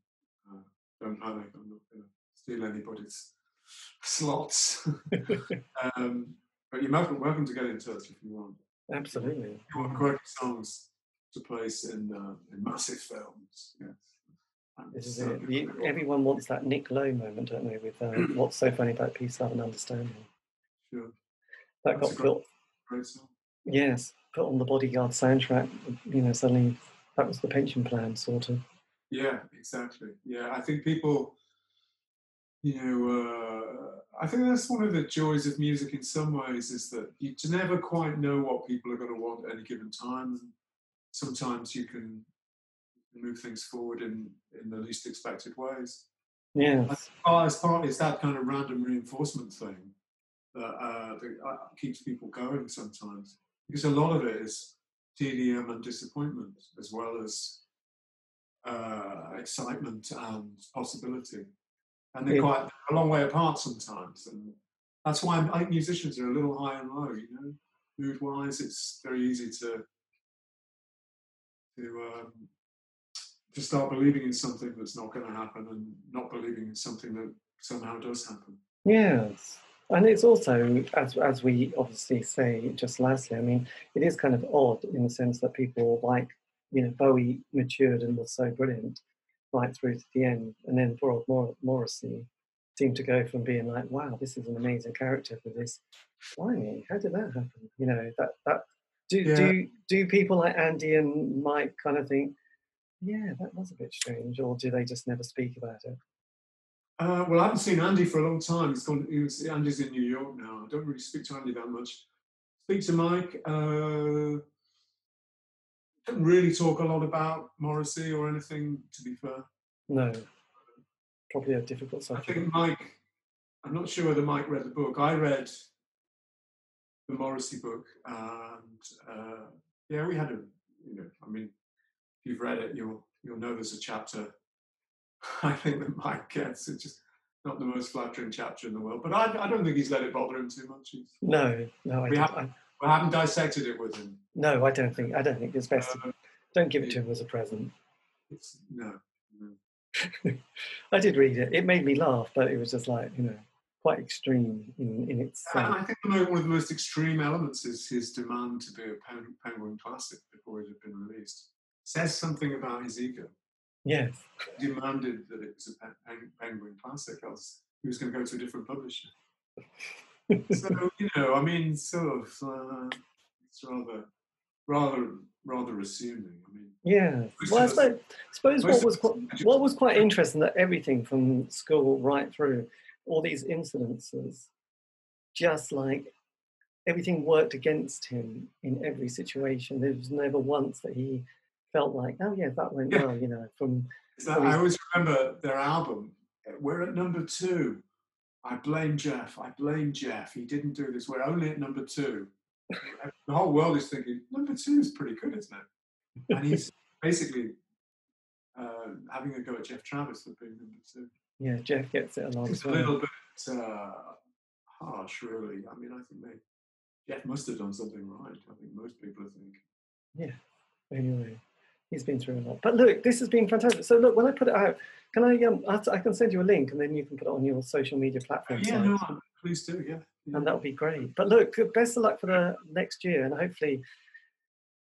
uh, don't panic. I'm not going to steal anybody's slots. um, but you're welcome, welcome to get in touch if you want. Absolutely. You want great songs to place in, uh, in massive films. Yes. I'm This is it. You, everyone wants that Nick Lowe moment, don't they? With uh, what's so funny about peace, love, and understanding. Sure. That That's got a great- put, Great song. yes, put on the Bodyguard soundtrack. You know, suddenly that was the pension plan, sort of. Yeah, exactly. Yeah, I think people, you know, uh, I think that's one of the joys of music in some ways is that you never quite know what people are going to want at any given time. Sometimes you can move things forward in, in the least expected ways. Yes. As partly it's that kind of random reinforcement thing that, uh, that uh, keeps people going sometimes. Because a lot of it is tedium and disappointment, as well as uh, excitement and possibility. And they're Yeah. quite a long way apart sometimes. And that's why I think musicians are a little high and low, you know. Mood wise, it's very easy to to um, to start believing in something that's not going to happen and not believing in something that somehow does happen. Yes. And it's also, as, as we obviously say just lastly, I mean, it is kind of odd in the sense that people like, you know, Bowie matured and was so brilliant right through to the end. And then poor old Mor- Morrissey seemed to go from being like, wow, this is an amazing character for this. Why? How did that happen? You know, that, that, do, Yeah. do, do people like Andy and Mike kind of think, yeah, that was a bit strange, or do they just never speak about it? Uh, well, I haven't seen Andy for a long time. He's gone. He was, Andy's in New York now. I don't really speak to Andy that much. Speak to Mike. Uh, don't really talk a lot about Morrissey or anything. To be fair, No. Probably a difficult subject. I think Mike I'm not sure whether Mike read the book. I read the Morrissey book, and uh, yeah, we had a, you know, I mean, if you've read it, you'll you'll know there's a chapter. I think that Mike gets it's just not the most flattering chapter in the world, but I, I don't think he's let it bother him too much. He's, No, no, I, we don't- haven't, I- haven't dissected it with him. no, I don't think I don't think it's best. to- Uh, don't give it to him as a present. it's, no, no. I did read it. It made me laugh, but it was just like you know quite extreme in in its. Um, I think one of the most extreme elements is his demand to be a Penguin classic before it had been released. Says something about his ego. yes, He demanded that it was a Pen- Pen- Penguin classic, else he was going to go to a different publisher. so you know, I mean, sort of, uh, it's rather, rather, rather assuming. I mean, yeah. Well, I suppose, suppose what was quite, what was quite interesting that everything from school right through all these incidences, just like everything worked against him in every situation. There was never once that he felt like, oh yeah, that went Yeah. well. You know, from Well, I always remember their album. uh, We're at number two. I blame Geoff. I blame Geoff. He didn't do this. We're only at number two. the whole world is thinking number two is pretty good, isn't it? And he's basically uh, having a go at Geoff Travis for being number two. yeah, Geoff gets it along It's a little bit uh, harsh, really. I mean, I think they, Geoff must have done something right. I think most people think. Yeah. Anyway, he's been through a lot. But look, this has been fantastic. So look, when I put it out, can I um I can send you a link and then you can put it on your social media platform. yeah, no, please do. Yeah. yeah. And that would be great. But look, best of luck for the next year, and hopefully,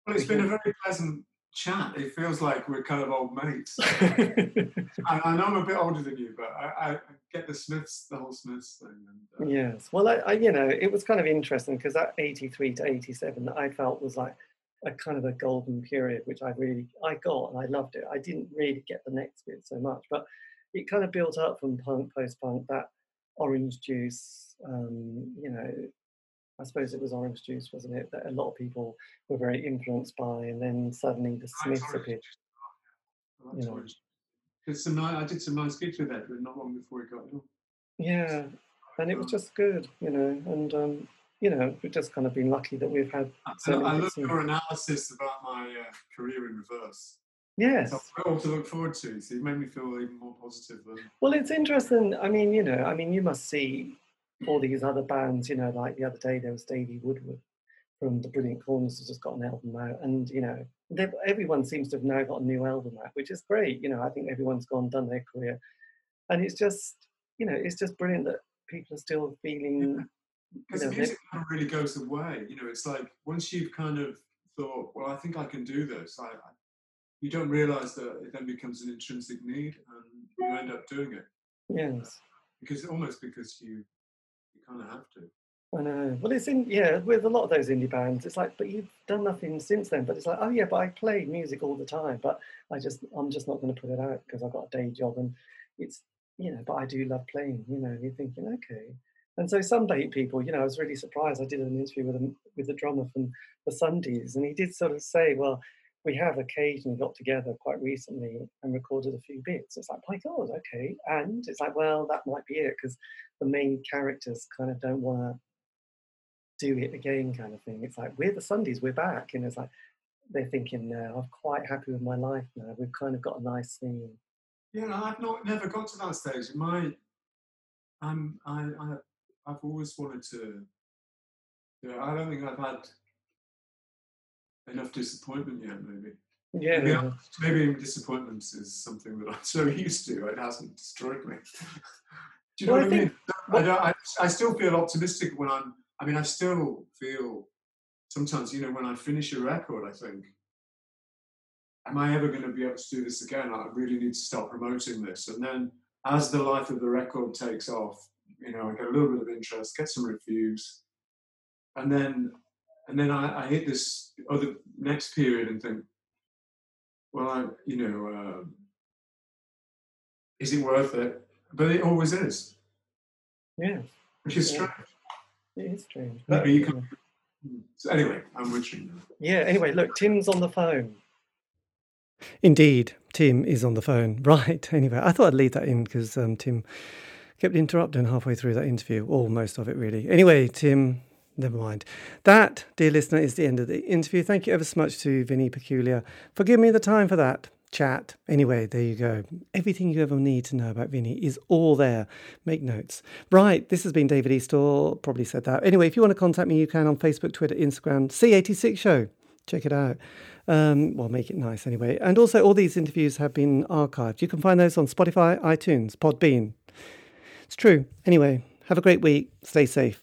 Well, it's been a very pleasant chat. It feels like we're kind of old mates. I, I know I'm a bit older than you, but I, I get the Smiths, the whole Smiths thing. And, uh, yes. Well, I, I you know it was kind of interesting because that eighty three to eighty seven that I felt was like a kind of a golden period, which I really I got and I loved it. I didn't really get the next bit so much, but it kind of built up from punk, post punk, that orange juice. Um, you know, I suppose it was orange juice, wasn't it? That a lot of people were very influenced by, and then suddenly the Smiths appeared. You know. Did some I did some nice gigs with Edwyn not long before he got ill. Yeah, and it was just good, you know, and um, you know, we've just kind of been lucky that we've had. I, so many I love your analysis about my uh, career in reverse. Yes. All to look forward to. So it made me feel even more positive than Well, it's interesting. I mean, you know, I mean, you must see all these other bands. You know, like the other day there was Davey Woodward from the Brilliant Corners has just got an album out, and you know, everyone seems to have now got a new album out, which is great. You know, I think everyone's gone done their career, and it's just, you know, it's just brilliant that people are still feeling. Because music never really goes away. You know, it's like once you've kind of thought, well, I think I can do this. I, I you don't realize that it then becomes an intrinsic need, and you end up doing it Yes. because almost because you you kind of have to. I know. Well, it's in yeah with a lot of those indie bands. It's like, but you've done nothing since then. But it's like, oh yeah, but I play music all the time. But I just, I'm just not going to put it out because I've got a day job, and it's, you know. But I do love playing. You know, you're thinking, okay. And so some date people, you know, I was really surprised. I did an interview with with the drummer from the Sundays, and he did sort of say, well, we have occasionally got together quite recently and recorded a few bits. It's like, my God, okay. And it's like, well, that might be it because the main characters kind of don't want to do it again kind of thing. It's like we're the Sundays, we're back, and it's like they're thinking now, I'm quite happy with my life now. We've kind of got a nice thing. Yeah, I've not never got to that stage. My, I'm I, I I've always wanted to. Yeah, I don't think I've had enough disappointment yet. Maybe. Yeah, To be honest, maybe disappointments is something that I'm so used to. It hasn't destroyed me. Do you know Well, I what I mean? think- I, don't, I, I still feel optimistic when I'm. I mean, I still feel sometimes. You know, when I finish a record, I think, "Am I ever going to be able to do this again? I really need to start promoting this." And then, as the life of the record takes off, you know, I get a little bit of interest, get some reviews, and then, and then I, I hit this other next period and think, well, I, you know, um, is it worth it? But it always is, yeah, which is strange. it is strange. Maybe But, you you can- So anyway, I'm wishing. Yeah. Anyway, look, Tim's on the phone. Indeed, Tim is on the phone. Right. Anyway, I thought I'd leave that in because um, Tim Kept interrupting halfway through that interview, or most of it really. Anyway, Tim, never mind. That, dear listener, is the end of the interview. Thank you ever so much to Vinny Peculiar for giving me the time for that chat. Anyway, there you go. Everything you ever need to know about Vinny is all there. Make notes. Right, this has been David Eastaugh. Probably said that. Anyway, if you want to contact me, you can on Facebook, Twitter, Instagram, C86 Show. Check it out. Um, well, make it nice anyway. And also, all these interviews have been archived. You can find those on Spotify, iTunes, Podbean. It's true. Anyway, have a great week. Stay safe.